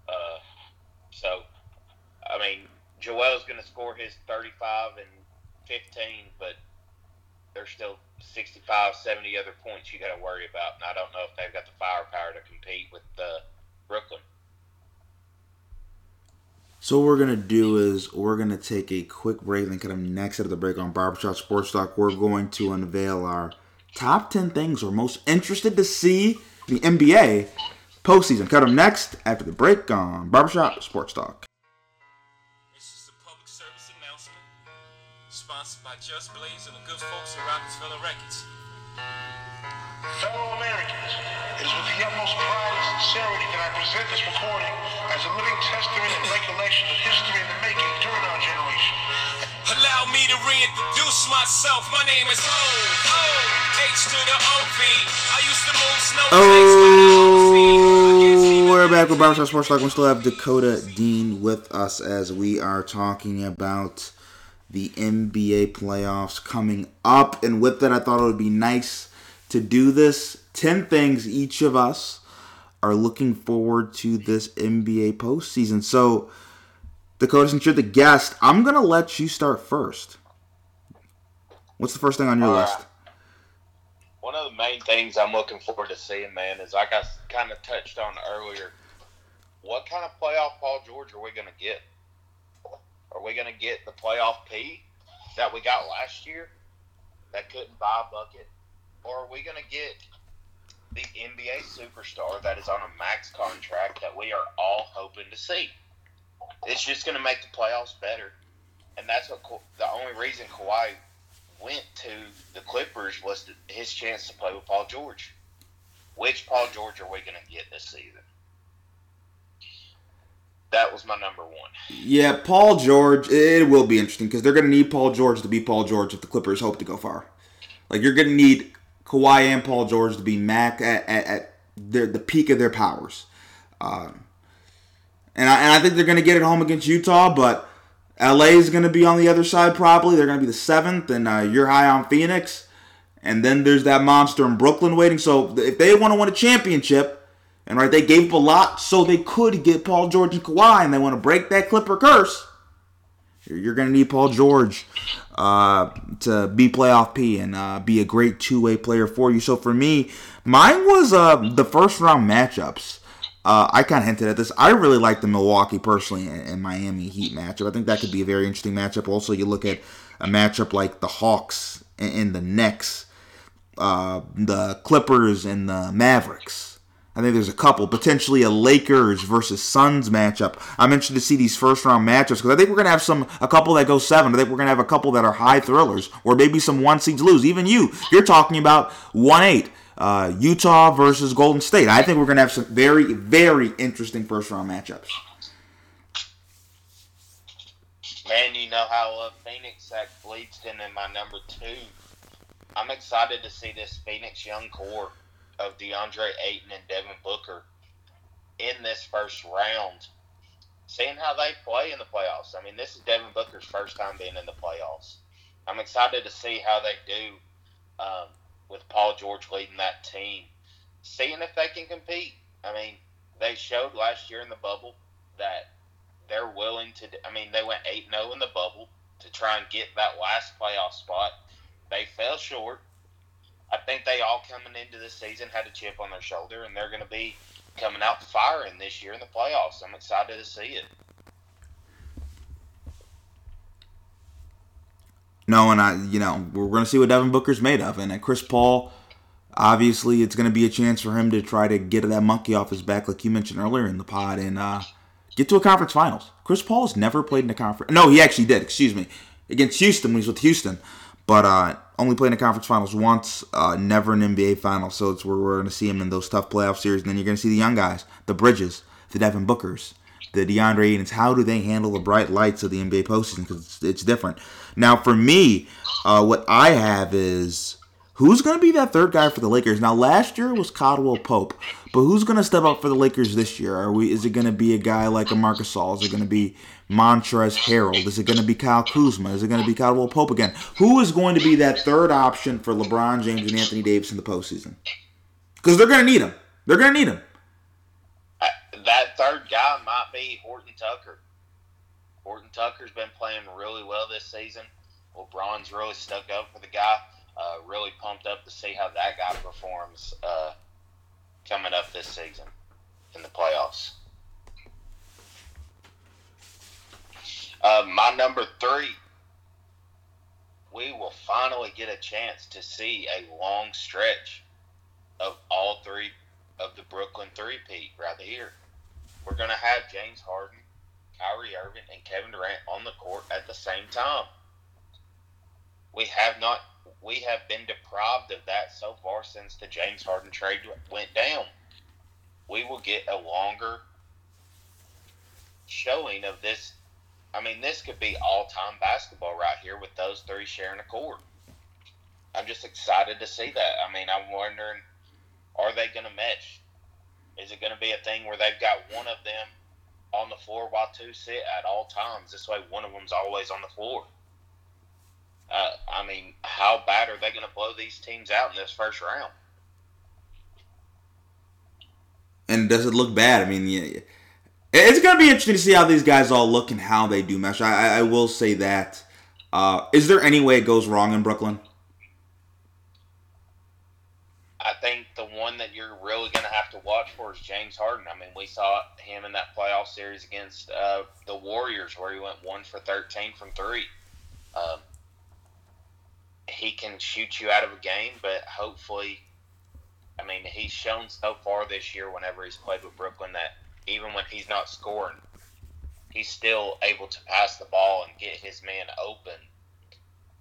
Uh, so I mean, Joel's going to score his 35 and 15, but there's still 65, 70 other points you got to worry about. And I don't know if they've got the firepower to compete with uh, Brooklyn. So what we're gonna do is we're gonna take a quick break and of next out of the break on Barbershop Sports Talk, we're going to unveil our top ten things we're most interested to see the NBA postseason. Cut them next after the break on Barbershop Sports Talk. This is a public service announcement sponsored by Just Blaze and the good folks at Roc-A-Fella Records. Fellow Americans, it is with the utmost pride and sincerity that I present this recording as a living history and recollection of history in the making during our generation. Allow me to reintroduce myself. My name is O. O. H to the O-V. I used to move snowflakes by the O-Z. Oh, we're back with Barbershop Sports Talk. We still have Dakota Dean with us as we are talking about the NBA playoffs coming up. And with that, I thought it would be nice to do this. 10 things each of us are looking forward to this NBA postseason. So, Dakota, since you're the guest, I'm going to let you start first. What's the first thing on your right. list? One of the main things I'm looking forward to seeing, man, is like I kind of touched on earlier. What kind of playoff Paul George are we going to get? Are we going to get the playoff P that we got last year that couldn't buy a bucket? Or are we going to get the NBA superstar that is on a max contract that we are all hoping to see? It's just going to make the playoffs better. And that's what the only reason Kawhi went to the Clippers was to, his chance to play with Paul George. Which Paul George are we going to get this season? That was my number one. Yeah, Paul George. It will be interesting because they're going to need Paul George to be Paul George if the Clippers hope to go far. Like you're going to need Kawhi and Paul George to be Mac at, at, at their, the peak of their powers. Um, and I, and I think they're going to get it home against Utah, but LA is going to be on the other side probably. They're going to be the seventh, and uh, you're high on Phoenix. And then there's that monster in Brooklyn waiting. So if they want to win a championship, and right, they gave up a lot so they could get Paul George and Kawhi, and they want to break that Clipper curse. You're, going to need Paul George uh, to be playoff P and uh, be a great two way player for you. So for me, mine was uh, the first round matchups. Uh, I kind of hinted at this. I really like the Milwaukee personally and, and Miami Heat matchup. I think that could be a very interesting matchup. Also, you look at a matchup like the Hawks and, and the Knicks, uh, the Clippers and the Mavericks. I think there's a couple, potentially a Lakers versus Suns matchup. I'm interested to see these first round matchups because I think we're gonna have some a couple that go seven. I think we're gonna have a couple that are high thrillers, or maybe some one seeds lose. Even you, you're talking about one eight. Uh, Utah versus Golden State. I think we're gonna have some very, very interesting first round matchups. Man, you know how love Phoenix. Zach bleeds into my number two. I'm excited to see this Phoenix young core of DeAndre Ayton and Devin Booker in this first round. Seeing how they play in the playoffs. I mean, this is Devin Booker's first time being in the playoffs. I'm excited to see how they do um, with Paul George leading that team. Seeing if they can compete. I mean, they showed last year in the bubble that they're willing to. I mean, they went eight zero oh in the bubble to try and get that last playoff spot. They fell short. I think they all coming into this season had a chip on their shoulder, and they're going to be coming out firing this year in the playoffs. I'm excited to see it. No, and I, you know, we're going to see what Devin Booker's made of, and uh, Chris Paul. Obviously, it's going to be a chance for him to try to get that monkey off his back, like you mentioned earlier in the pod, and uh, get to a conference finals. Chris Paul has never played in a conference. No, he actually did. Excuse me, against Houston when he was with Houston, but uh, only played in the conference finals once. Uh, never an NBA final. So it's where we're going to see him in those tough playoff series. And then you're going to see the young guys, the Bridges, the Devin Bookers, the DeAndre Aytons. How do they handle the bright lights of the NBA postseason? Because it's, it's different. Now, for me, uh, what I have is who's going to be that third guy for the Lakers? Now, last year was Caldwell Pope, but who's going to step up for the Lakers this year? Are we? Is it going to be a guy like a Marcus All? Is it going to be Montrezl Harrell? Is it going to be Kyle Kuzma? Is it going to be Caldwell Pope again? Who is going to be that third option for LeBron James and Anthony Davis in the postseason? Because they're going to need him. They're going to need him. Uh, That third be Horton Tucker. Horton Tucker's been playing really well this season. LeBron's really stuck up for the guy. Uh, really pumped up to see how that guy performs uh, coming up this season in the playoffs. Uh, my number three, we will finally get a chance to see a long stretch of all three of the Brooklyn three-peat right here. We're going to have James Harden, Kyrie Irving, and Kevin Durant on the court at the same time. We have not we have been deprived of that so far since the James Harden trade went down. We will get a longer showing of this. I mean, this could be all time basketball right here with those three sharing a court. I'm just excited to see that. I mean, I'm wondering, are they going to mesh? Is it going to be a thing where they've got one of them on the floor while two sit at all times? This way, one of them's always on the floor. Uh, I mean, how bad are they going to blow these teams out in this first round? And does it look bad? I mean, yeah, it's going to be interesting to see how these guys all look and how they do mesh. I, I, will say that. Uh, is there any way it goes wrong in Brooklyn? I think the one that you're really going to have to watch for is James Harden. I mean, we saw him in that playoff series against uh, the Warriors where he went one for 13 from three. Um, he can shoot you out of a game, but hopefully, I mean, he's shown so far this year whenever he's played with Brooklyn that even when he's not scoring, he's still able to pass the ball and get his man open.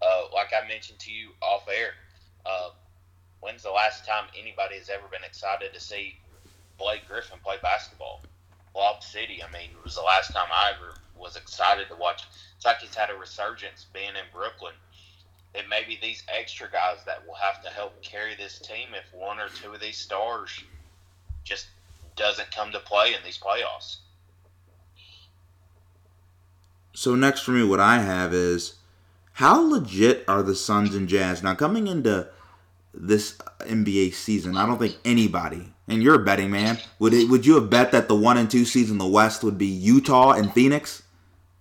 Uh, like I mentioned to you off air, uh, when's the last time anybody has ever been excited to see Blake Griffin play basketball? Lob City, I mean, was the last time I ever was excited to watch. It's like he's had a resurgence being in Brooklyn. It may be these extra guys that will have to help carry this team if one or two of these stars just doesn't come to play in these playoffs. So next for me, what I have is how legit are the Suns and Jazz now coming into this NBA season? I don't think anybody, and you're a betting man, would it, would you have bet that the one and two seeds in the West would be Utah and Phoenix?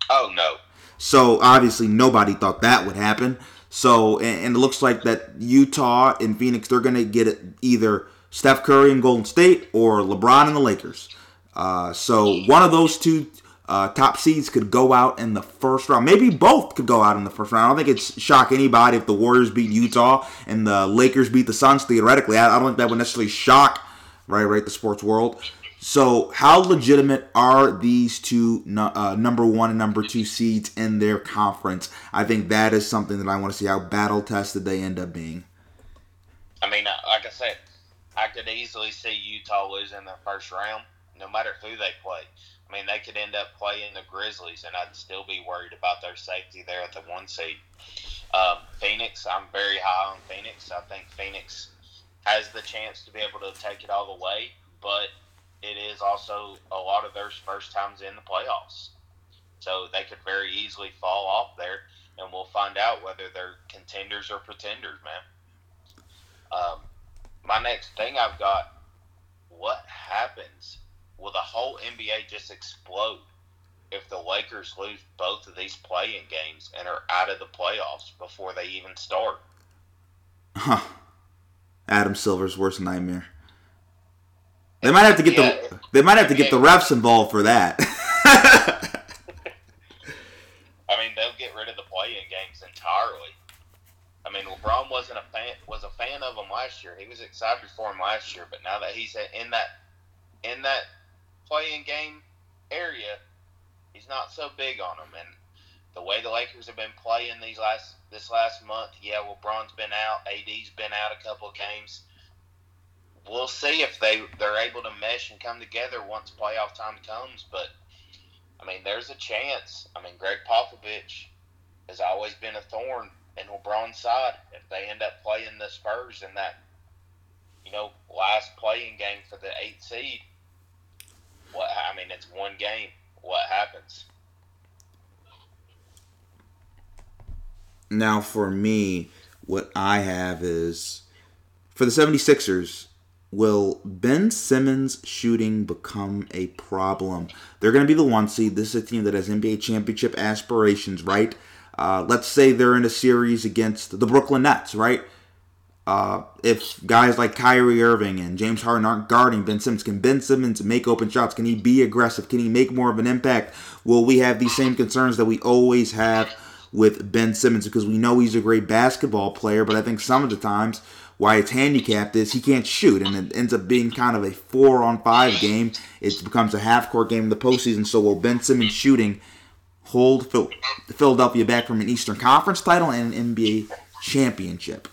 Oh no, So obviously nobody thought that would happen. So and, and it looks like that Utah and Phoenix they're gonna get it either Steph Curry and Golden State or LeBron and the Lakers. Uh, so one of those two uh, top seeds could go out in the first round. Maybe both could go out in the first round. I don't think it's shock anybody if the Warriors beat Utah and the Lakers beat the Suns. Theoretically, I, I don't think that would necessarily shock right, right, the sports world. So, how legitimate are these two uh, number one and number two seeds in their conference? I think that is something that I want to see how battle tested they end up being. I mean, uh, like I said, I could easily see Utah losing the first round, no matter who they play. I mean, they could end up playing the Grizzlies, and I'd still be worried about their safety there at the one seed. Um, Phoenix, I'm very high on Phoenix. I think Phoenix has the chance to be able to take it all the way, but it is also a lot of their first times in the playoffs. So they could very easily fall off there, and we'll find out whether they're contenders or pretenders, man. Um, my next thing I've got what happens? Will the whole NBA just explode if the Lakers lose both of these play-in games and are out of the playoffs before they even start? Huh. Adam Silver's worst nightmare. They might have to get Yeah. the they might have to get the refs involved for that. I mean, they'll get rid of the play-in games entirely. I mean, LeBron wasn't a fan was a fan of them last year. He was excited for him last year, but now that he's in that in that play-in game area, he's not so big on them. And the way the Lakers have been playing these last this last month, yeah, LeBron's been out, AD's been out a couple of games. We'll see if they they're able to mesh and come together once playoff time comes. But I mean, there's a chance. I mean, Gregg Popovich has always been a thorn in LeBron's side. If they end up playing the Spurs in that, you know, last play-in game for the eighth seed, what I mean, it's one game. What happens? Now, for me, what I have is for the 76ers, will Ben Simmons shooting become a problem? They're going to be the one seed. This is a team that has NBA championship aspirations, right? Uh, let's say they're in a series against the Brooklyn Nets, right? Uh, if guys like Kyrie Irving and James Harden aren't guarding Ben Simmons, can Ben Simmons make open shots? Can he be aggressive? Can he make more of an impact? Will we have these same concerns that we always have with Ben Simmons? Because we know he's a great basketball player, but I think some of the times why it's handicapped is he can't shoot, and it ends up being kind of a four on five game. It becomes a half court game in the postseason. So will Ben Simmons shooting hold Phil- Philadelphia back from an Eastern Conference title and an NBA championship?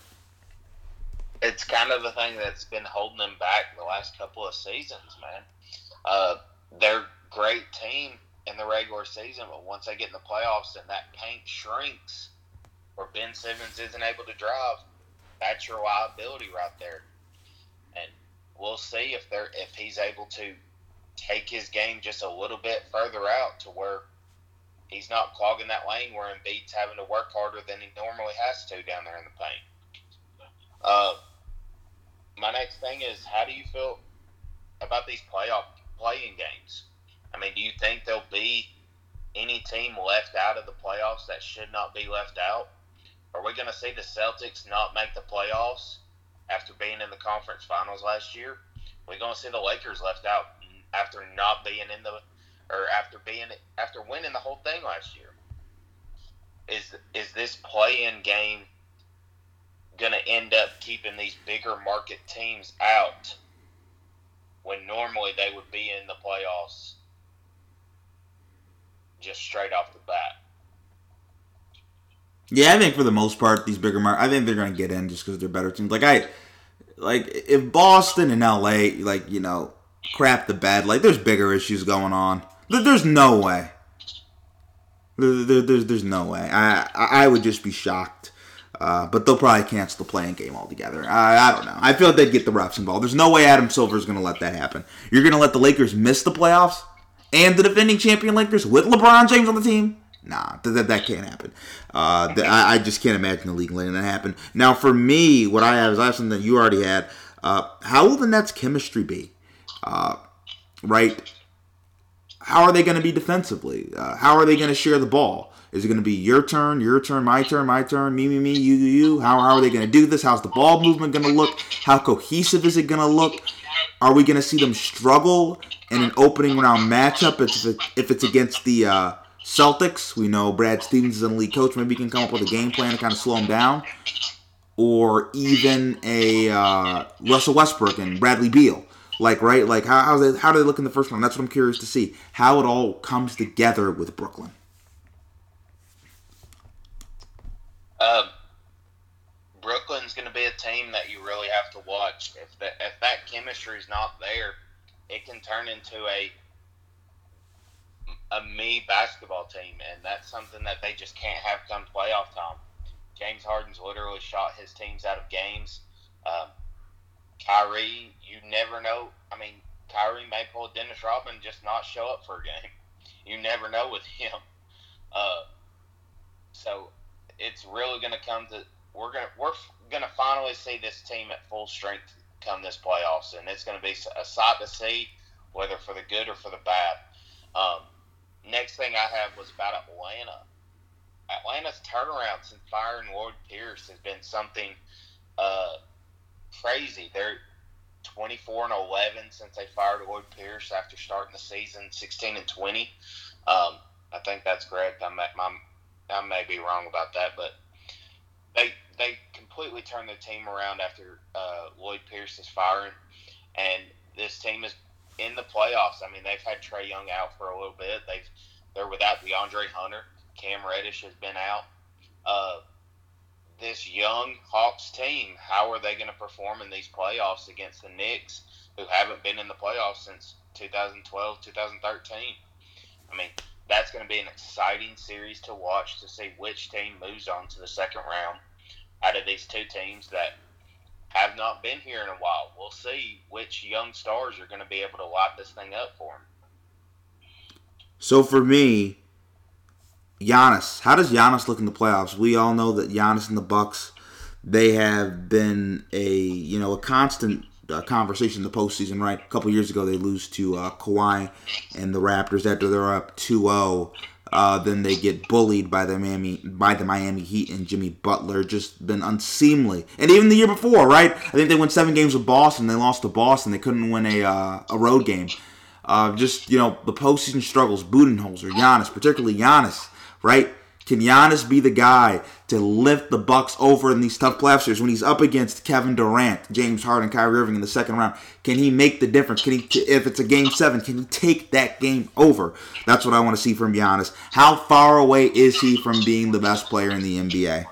It's kind of the thing that's been holding them back the last couple of seasons, man. Uh, they're great team in the regular season, but once they get in the playoffs and that paint shrinks, or Ben Simmons isn't able to drive, that's your liability right there. And we'll see if they're if he's able to take his game just a little bit further out to where he's not clogging that lane where Embiid's having to work harder than he normally has to down there in the paint. Uh, my next thing is, how do you feel about these playoff play-in games? I mean, do you think there'll be any team left out of the playoffs that should not be left out? Are we going to see the Celtics not make the playoffs after being in the conference finals last year? We're going to see the Lakers left out after not being in the or after being after winning the whole thing last year. Is is this play-in game going to end up keeping these bigger market teams out when normally they would be in the playoffs just straight off the bat? Yeah, I think for the most part, these bigger markets, I think they're going to get in just because they're better teams. Like I, like if Boston and LA, like you know, crap the bed, like there's bigger issues going on. There's no way. There, there- there's there's no way. I I would just be shocked. Uh, but they'll probably cancel the play-in game altogether. I, I don't know. I feel like they'd get the refs involved. There's no way Adam Silver's going to let that happen. You're going to let the Lakers miss the playoffs and the defending champion Lakers with LeBron James on the team? Nah, that, that, can't happen. Uh, th- I, I just can't imagine the league letting that happen. Now, for me, what I have is I have something that you already had. Uh, how will the Nets' chemistry be? Uh, right? How are they going to be defensively? Uh, how are they going to share the ball? Is it going to be your turn, your turn, my turn, my turn, me, me, me, you, you, you? How, how are they going to do this? How's the ball movement going to look? How cohesive is it going to look? Are we going to see them struggle in an opening round matchup if, it, if it's against the uh, Celtics? We know Brad Stevens is an elite coach. Maybe he can come up with a game plan to kind of slow them down. Or even a uh, Russell Westbrook and Bradley Beal. Like, right? Like, how, how's they, how do they look in the first round? That's what I'm curious to see. How it all comes together with Brooklyn. Um, Brooklyn's going to be a team that you really have to watch. If that if that chemistry is not there, it can turn into a a me basketball team, and that's something that they just can't have come playoff time. James Harden's literally shot his teams out of games. Um, Kyrie, you never know. I mean, Kyrie may pull Dennis Rodman just not show up for a game. You never know with him. Uh, so it's really going to come to we're going to we're going to finally see this team at full strength come this playoffs, and it's going to be a sight to see, whether for the good or for the bad. Um, next thing I have was about Atlanta. Atlanta's turnaround since firing Lloyd Pierce has been something uh, crazy. They're 24 and 11 since they fired Lloyd Pierce after starting the season 16 and 20. Um, I think that's correct. I'm, I'm, I may be wrong about that, but they they completely turned the team around after uh, Lloyd Pierce's firing, and this team is in the playoffs. I mean, they've had Trae Young out for a little bit. They've they're without DeAndre Hunter. Cam Reddish has been out. Uh, this young Hawks team, how are they going to perform in these playoffs against the Knicks, who haven't been in the playoffs since 2012, 2013? I mean, that's going to be an exciting series to watch to see which team moves on to the second round out of these two teams that have not been here in a while. We'll see which young stars are going to be able to light this thing up for them. So for me, Giannis. How does Giannis look in the playoffs? We all know that Giannis and the Bucks, they have been a you know a constant uh, conversation in the postseason. Right, a couple years ago they lose to uh, Kawhi and the Raptors after they're up 2-0. Uh, then they get bullied by the Miami by the Miami Heat and Jimmy Butler. Just been unseemly. And even the year before, right? I think they won seven games with Boston. They lost to Boston. They couldn't win a uh, a road game. Uh, just you know the postseason struggles. Budenholzer, Giannis, particularly Giannis, right? Can Giannis be the guy to lift the Bucks over in these tough playoff series when he's up against Kevin Durant, James Harden, Kyrie Irving in the second round? Can he make the difference? Can he, if it's a game seven, can he take that game over? That's what I want to see from Giannis. How far away is he from being the best player in the NBA?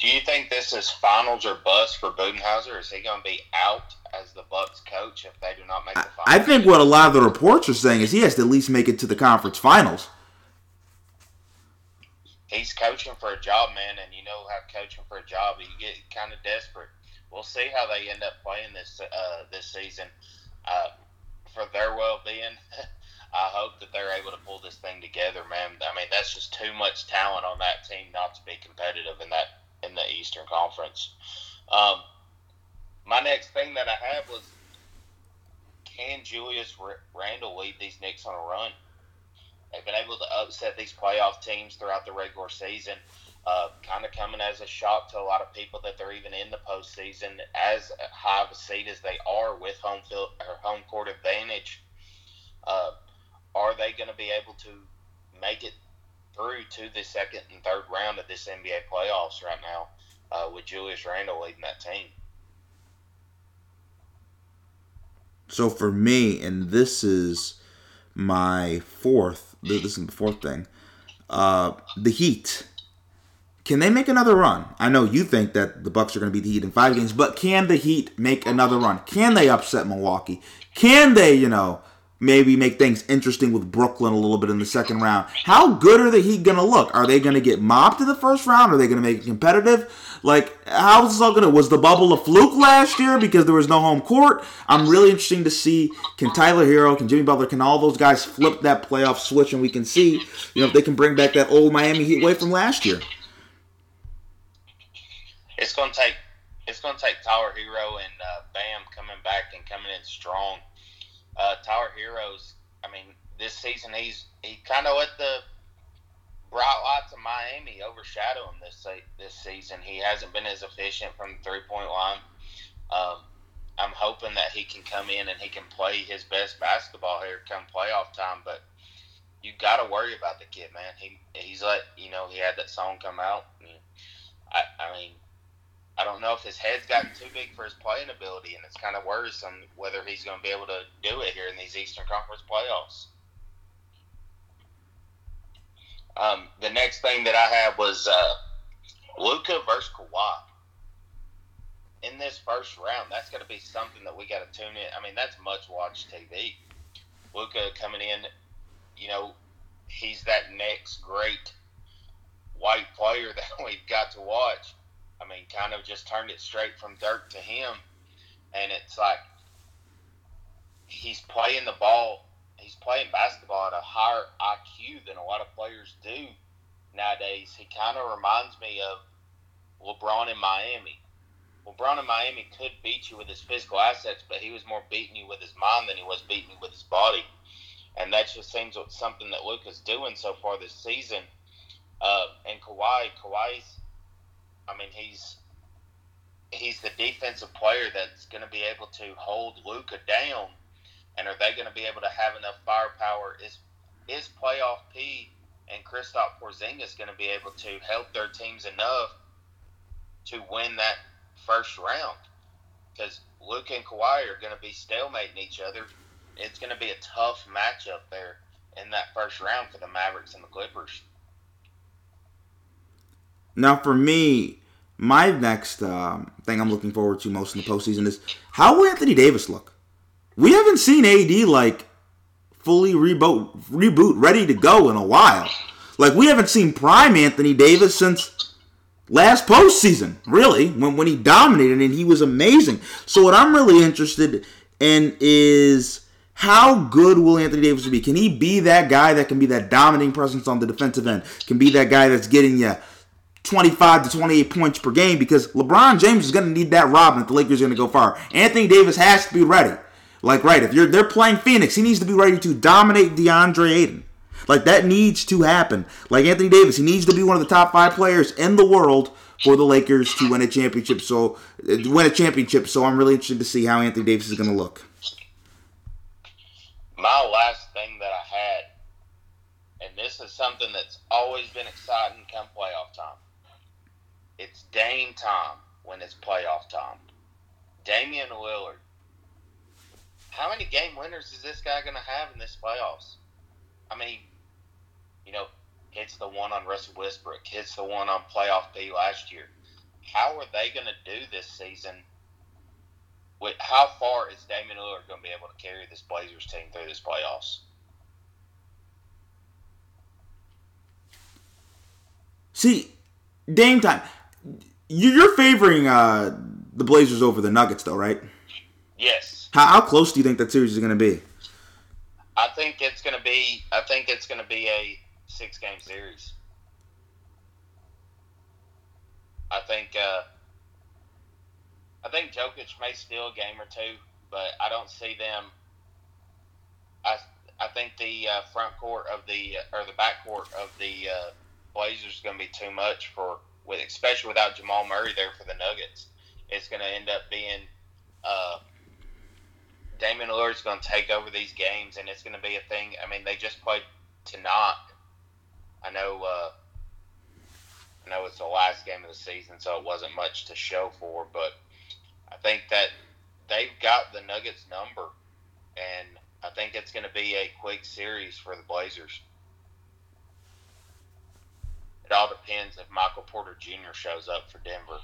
Do you think this is finals or bust for Budenholzer? Is he going to be out as the Bucks coach if they do not make the finals. I think what a lot of the reports are saying is he has to at least make it to the conference finals. He's coaching for a job, man, and you know how coaching for a job, you get kind of desperate. We'll see how they end up playing this uh, this season. Uh, for their well being, I hope that they're able to pull this thing together, man. I mean, that's just too much talent on that team not to be competitive in that in the Eastern Conference. Um, my next thing that I had was, can Julius R- Randle lead these Knicks on a run? They've been able to upset these playoff teams throughout the regular season. Uh, kind of coming as a shock to a lot of people that they're even in the postseason as high of a seed as they are with home field or home court advantage. Uh, are they going to be able to make it through to the second and third round of this NBA playoffs right now uh, with Julius Randle leading that team? So for me, and this is my fourth. This is the fourth thing. Uh, the Heat. Can they make another run? I know you think that the Bucks are going to beat the Heat in five games, but can the Heat make another run? Can they upset Milwaukee? Can they, you know, maybe make things interesting with Brooklyn a little bit in the second round? How good are the Heat going to look? Are they going to get mopped in the first round? Are they going to make it competitive? Like, how's this all going to? Was the bubble a fluke last year because there was no home court? I'm really interesting to see can Tyler Herro, can Jimmy Butler, can all those guys flip that playoff switch, and we can see, you know, if they can bring back that old Miami Heat way from last year. It's going to take it's going to take Tyler Herro and uh, Bam coming back and coming in strong. Uh, Tyler Herro's, I mean, this season he's he kind of let the bright lights of Miami overshadow him this this season. He hasn't been as efficient from the three point line. Um, I'm hoping that he can come in and he can play his best basketball here come playoff time. But you got to worry about the kid, man. He he's let you know he had that song come out. I I mean. I don't know if his head's gotten too big for his playing ability, and it's kind of worrisome whether he's going to be able to do it here in these Eastern Conference playoffs. Um, the next thing that I had was uh, Luka versus Kawhi. In this first round, that's going to be something that we got to tune in. I mean, that's much watched TV. Luka coming in, you know, he's that next great white player that we've got to watch. I mean, kind of just turned it straight from Dirk to him, and it's like he's playing the ball, he's playing basketball at a higher IQ than a lot of players do nowadays. He kind of reminds me of LeBron in Miami. LeBron in Miami could beat you with his physical assets, but he was more beating you with his mind than he was beating you with his body. And that just seems something that Luka's doing so far this season. Uh, and Kawhi, Kawhi's I mean, he's he's the defensive player that's going to be able to hold Luka down. And are they going to be able to have enough firepower? Is is playoff P and Kristaps Porzingis going to be able to help their teams enough to win that first round? Because Luka and Kawhi are going to be stalemating each other. It's going to be a tough matchup there in that first round for the Mavericks and the Clippers. Now, for me, my next um, thing I'm looking forward to most in the postseason is how will Anthony Davis look? We haven't seen AD like fully reboot, reboot, ready to go in a while. Like we haven't seen prime Anthony Davis since last postseason, really, when when he dominated and he was amazing. So what I'm really interested in is how good will Anthony Davis be? Can he be that guy that can be that dominating presence on the defensive end? Can be that guy that's getting you 25 to 28 points per game because LeBron James is going to need that Robin if the Lakers are going to go far. Anthony Davis has to be ready. Like, right, if you're they're playing Phoenix, he needs to be ready to dominate DeAndre Ayton. Like, that needs to happen. Like, Anthony Davis, he needs to be one of the top five players in the world for the Lakers to win a championship. So, uh, win a championship. So, I'm really interested to see how Anthony Davis is going to look. my last thing that I had, and this is something that's always been exciting come playoff time. It's Dame time when it's playoff time. Damian Lillard. How many game winners is this guy going to have in this playoffs? I mean, you know, hits the one on Russell Westbrook, hits the one on playoff P last year. How are they going to do this season with how far is Damian Lillard going to be able to carry this Blazers team through this playoffs? See, Dame time. You- You're favoring uh, the Blazers over the Nuggets, though, right? Yes, How, how close do you think that series is going to be? I think it's going to be. I think it's going to be a six-game series. I think. Uh, I think Jokic may steal a game or two, but I don't see them. I I think the uh, front court of the or the back court of the uh, Blazers is going to be too much for with especially without Jamal Murray there for the Nuggets. It's going to end up being. Uh, Damian Lillard's going to take over these games, and it's going to be a thing. I mean, they just played tonight. I know. Uh, I know it's the last game of the season, so it wasn't much to show for, but I think that they've got the Nuggets number, and I think it's going to be a quick series for the Blazers. All depends if Michael Porter Jr. shows up for Denver.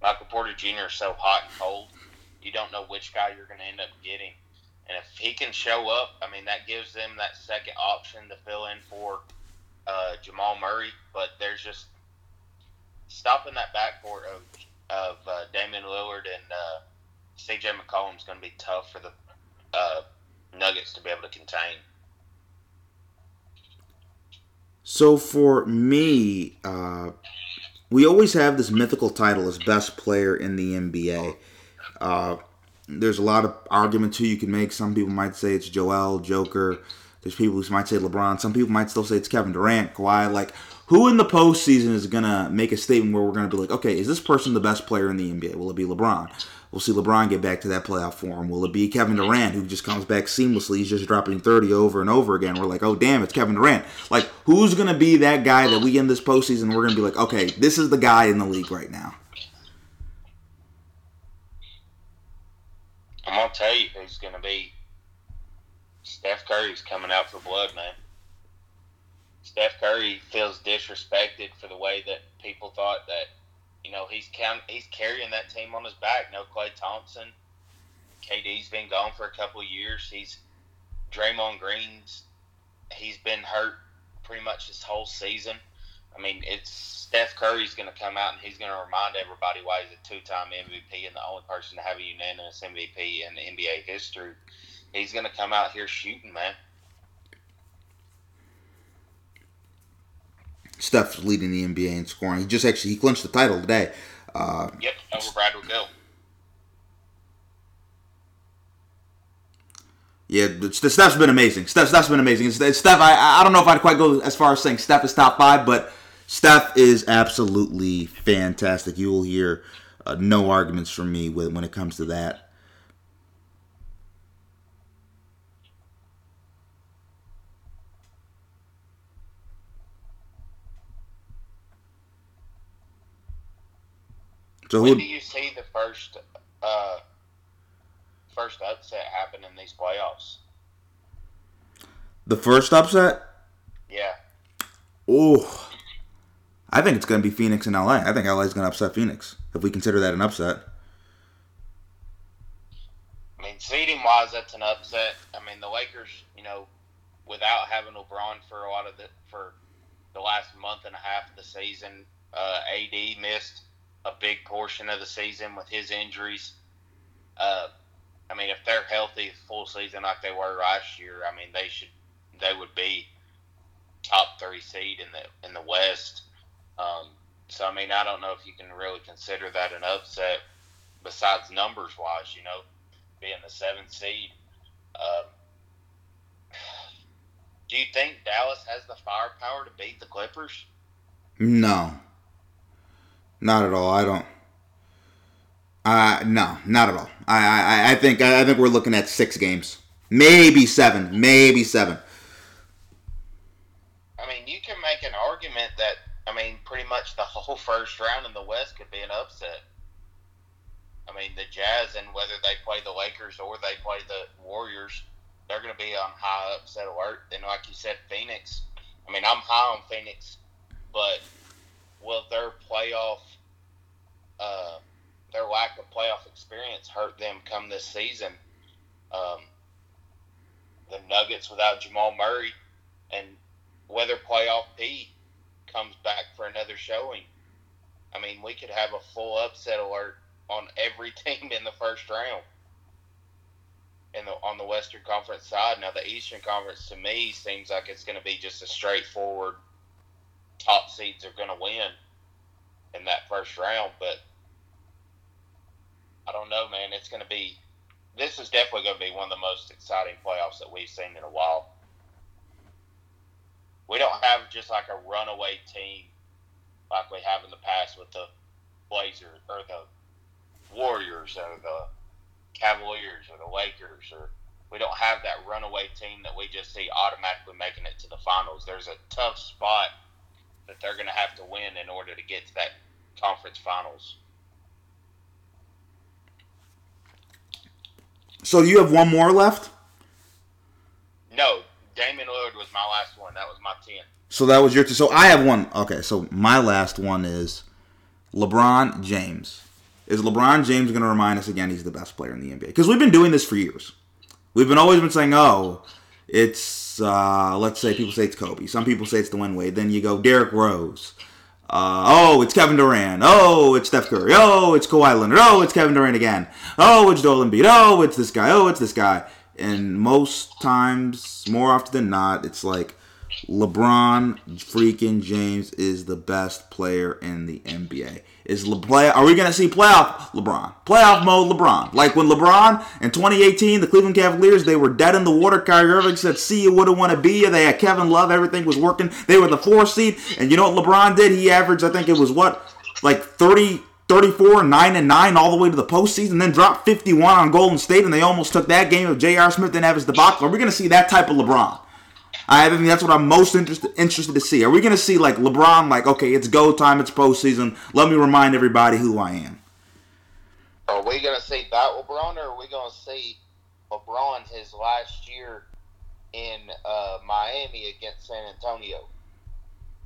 Michael Porter Jr. is so hot and cold, you don't know which guy you're going to end up getting. And if he can show up, I mean, that gives them that second option to fill in for uh, Jamal Murray. But there's just stopping that backcourt of of uh, Damian Lillard and uh, CJ McCollum is going to be tough for the uh, Nuggets to be able to contain. So for me, uh, we always have this mythical title as best player in the NBA. Uh, there's a lot of arguments who you can make. Some people might say it's Joel, Joker. There's people who might say LeBron. Some people might still say it's Kevin Durant, Kawhi. Like, who in the postseason is gonna make a statement where we're gonna be like, okay, is this person the best player in the NBA? Will it be LeBron? We'll see LeBron get back to that playoff form. Will it be Kevin Durant who just comes back seamlessly? He's just dropping 30 over and over again. We're like, oh damn, it's Kevin Durant. Like, who's gonna be that guy that we in this postseason? We're gonna be like, okay, this is the guy in the league right now. I'm gonna tell you who's gonna be. Steph Curry's coming out for blood, man. Steph Curry feels disrespected for the way that people thought that, you know, he's he's carrying that team on his back. No Klay Thompson. KD's been gone for a couple years. He's Draymond Green's. He's been hurt pretty much this whole season. I mean, it's Steph Curry's going to come out and he's going to remind everybody why he's a two-time MVP and the only person to have a unanimous MVP in NBA history. He's going to come out here shooting, man. Steph's leading the NBA in scoring. He just actually he clinched the title today. Uh, Yep, over Bradley Beal. yeah, Steph's been amazing. Steph, Steph's been amazing. Steph, I, I don't know if I'd quite go as far as saying Steph is top five, but Steph is absolutely fantastic. You will hear uh, no arguments from me when, when it comes to that. So When who? do you see the first uh, first upset happen in these playoffs? The first upset? Yeah, Oh, I think it's going to be Phoenix and LA. I think LA is going to upset Phoenix if we consider that an upset. I mean, seeding wise, that's an upset. I mean, the Lakers, you know, without having LeBron for a lot of the for the last month and a half of the season, uh, AD missed a big portion of the season with his injuries. Uh, I mean, if they're healthy full season like they were last year, I mean, they should they would be top three seed in the in the West. Um, so I mean, I don't know if you can really consider that an upset. Besides numbers wise, you know, being the seventh seed. Um, do you think Dallas has the firepower to beat the Clippers? No, not at all. I don't. Uh, no, not at all. I, I, I think, I think we're looking at six games, maybe seven, maybe seven. I mean, you can make an argument that I mean, pretty much the whole first round in the West could be an upset. I mean, the Jazz and whether they play the Lakers or they play the Warriors, they're going to be on high upset alert. And like you said, Phoenix. I mean, I'm high on Phoenix, but will their playoff uh, their lack of playoff experience hurt them come this season. Um, the Nuggets without Jamal Murray, and whether playoff P comes back for another showing. I mean, we could have a full upset alert on every team in the first round. In the on the Western Conference side, now the Eastern Conference to me seems like it's going to be just a straightforward top seeds are going to win in that first round, but I don't know, man. It's going to be. This is definitely going to be one of the most exciting playoffs that we've seen in a while. We don't have just like a runaway team like we have in the past with the Blazers or the Warriors or the Cavaliers or the Lakers or we don't have that runaway team that we just see automatically making it to the finals. There's a tough spot that they're going to have to win in order to get to that conference finals. So you have one more left. No, Damian Lillard was my last one. That was my 10. So that was your. two. so I have one. Okay, so my last one is LeBron James. Is LeBron James going to remind us again he's the best player in the NBA? Because we've been doing this for years. We've been always been saying, oh, it's uh, let's say people say it's Kobe. Some people say it's Dwyane Wade. Then you go Derrick Rose. Uh, oh, it's Kevin Durant. Oh, it's Steph Curry. Oh, it's Kawhi Leonard. Oh, it's Kevin Durant again. Oh, it's Joel Embiid. Oh, it's this guy. Oh, it's this guy. And most times, more often than not, it's like LeBron freaking James is the best player in the NBA. Is Le- play? Are we gonna see playoff LeBron? Playoff mode LeBron? Like when LeBron in 2018, the Cleveland Cavaliers, they were dead in the water. Kyrie Irving said, "See you, wouldn't wanna be you." They had Kevin Love. Everything was working. They were the four seed, and you know what LeBron did? He averaged, I think it was what, like 30. 34, 9 and 9 all the way to the postseason, then dropped 51 on Golden State, and they almost took that game if J.R. Smith didn't have his debacle. Are we going to see that type of LeBron? I think that's what I'm most interested interested to see. Are we going to see like LeBron, like okay, it's go time, it's postseason. Let me remind everybody who I am. Are we going to see that LeBron, or are we going to see LeBron his last year in uh, Miami against San Antonio,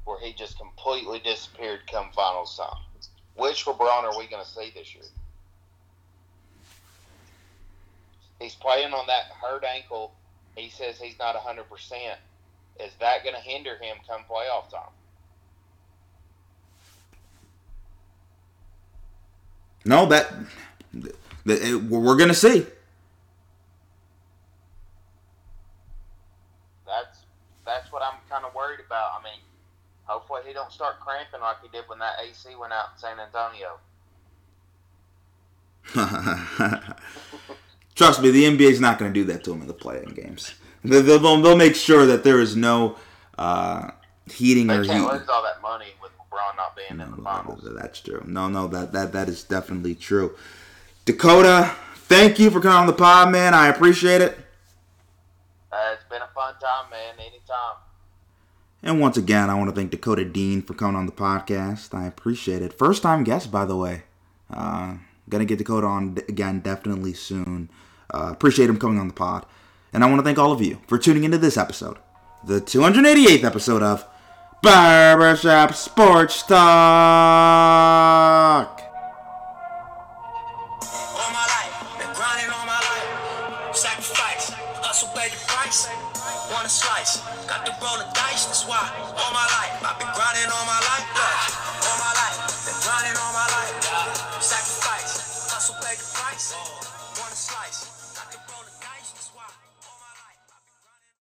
where he just completely disappeared come finals time? Which LeBron are we going to see this year? He's playing on that hurt ankle. He says he's not 100%. Is that going to hinder him come playoff time? No, that, that it- we're going to see. That's that's what I'm kind of worried about. I mean, hopefully he don't start cramping like he did when that AC went out in San Antonio. Trust me, the NBA's not going to do that to him in the play-in games. They'll, they'll, they'll make sure that there is no uh, heating They or can't heat. lose all that money with LeBron not being in the No, finals. that's true. No, no, that that that is definitely true. Dakota, thank you for coming on the pod, man. I appreciate it. Uh, it's been a fun time, man. Anytime. And once again, I want to thank Dakota Dean for coming on the podcast. I appreciate it. First time guest, by the way. Uh, gonna get Dakota on d- again definitely soon. Uh, appreciate him coming on the pod. And I want to thank all of you for tuning into this episode, the 288th episode of Barbershop Sports Talk. All my life, all my life. Slice, got roll dice, that's why. All my life, I've been grinding.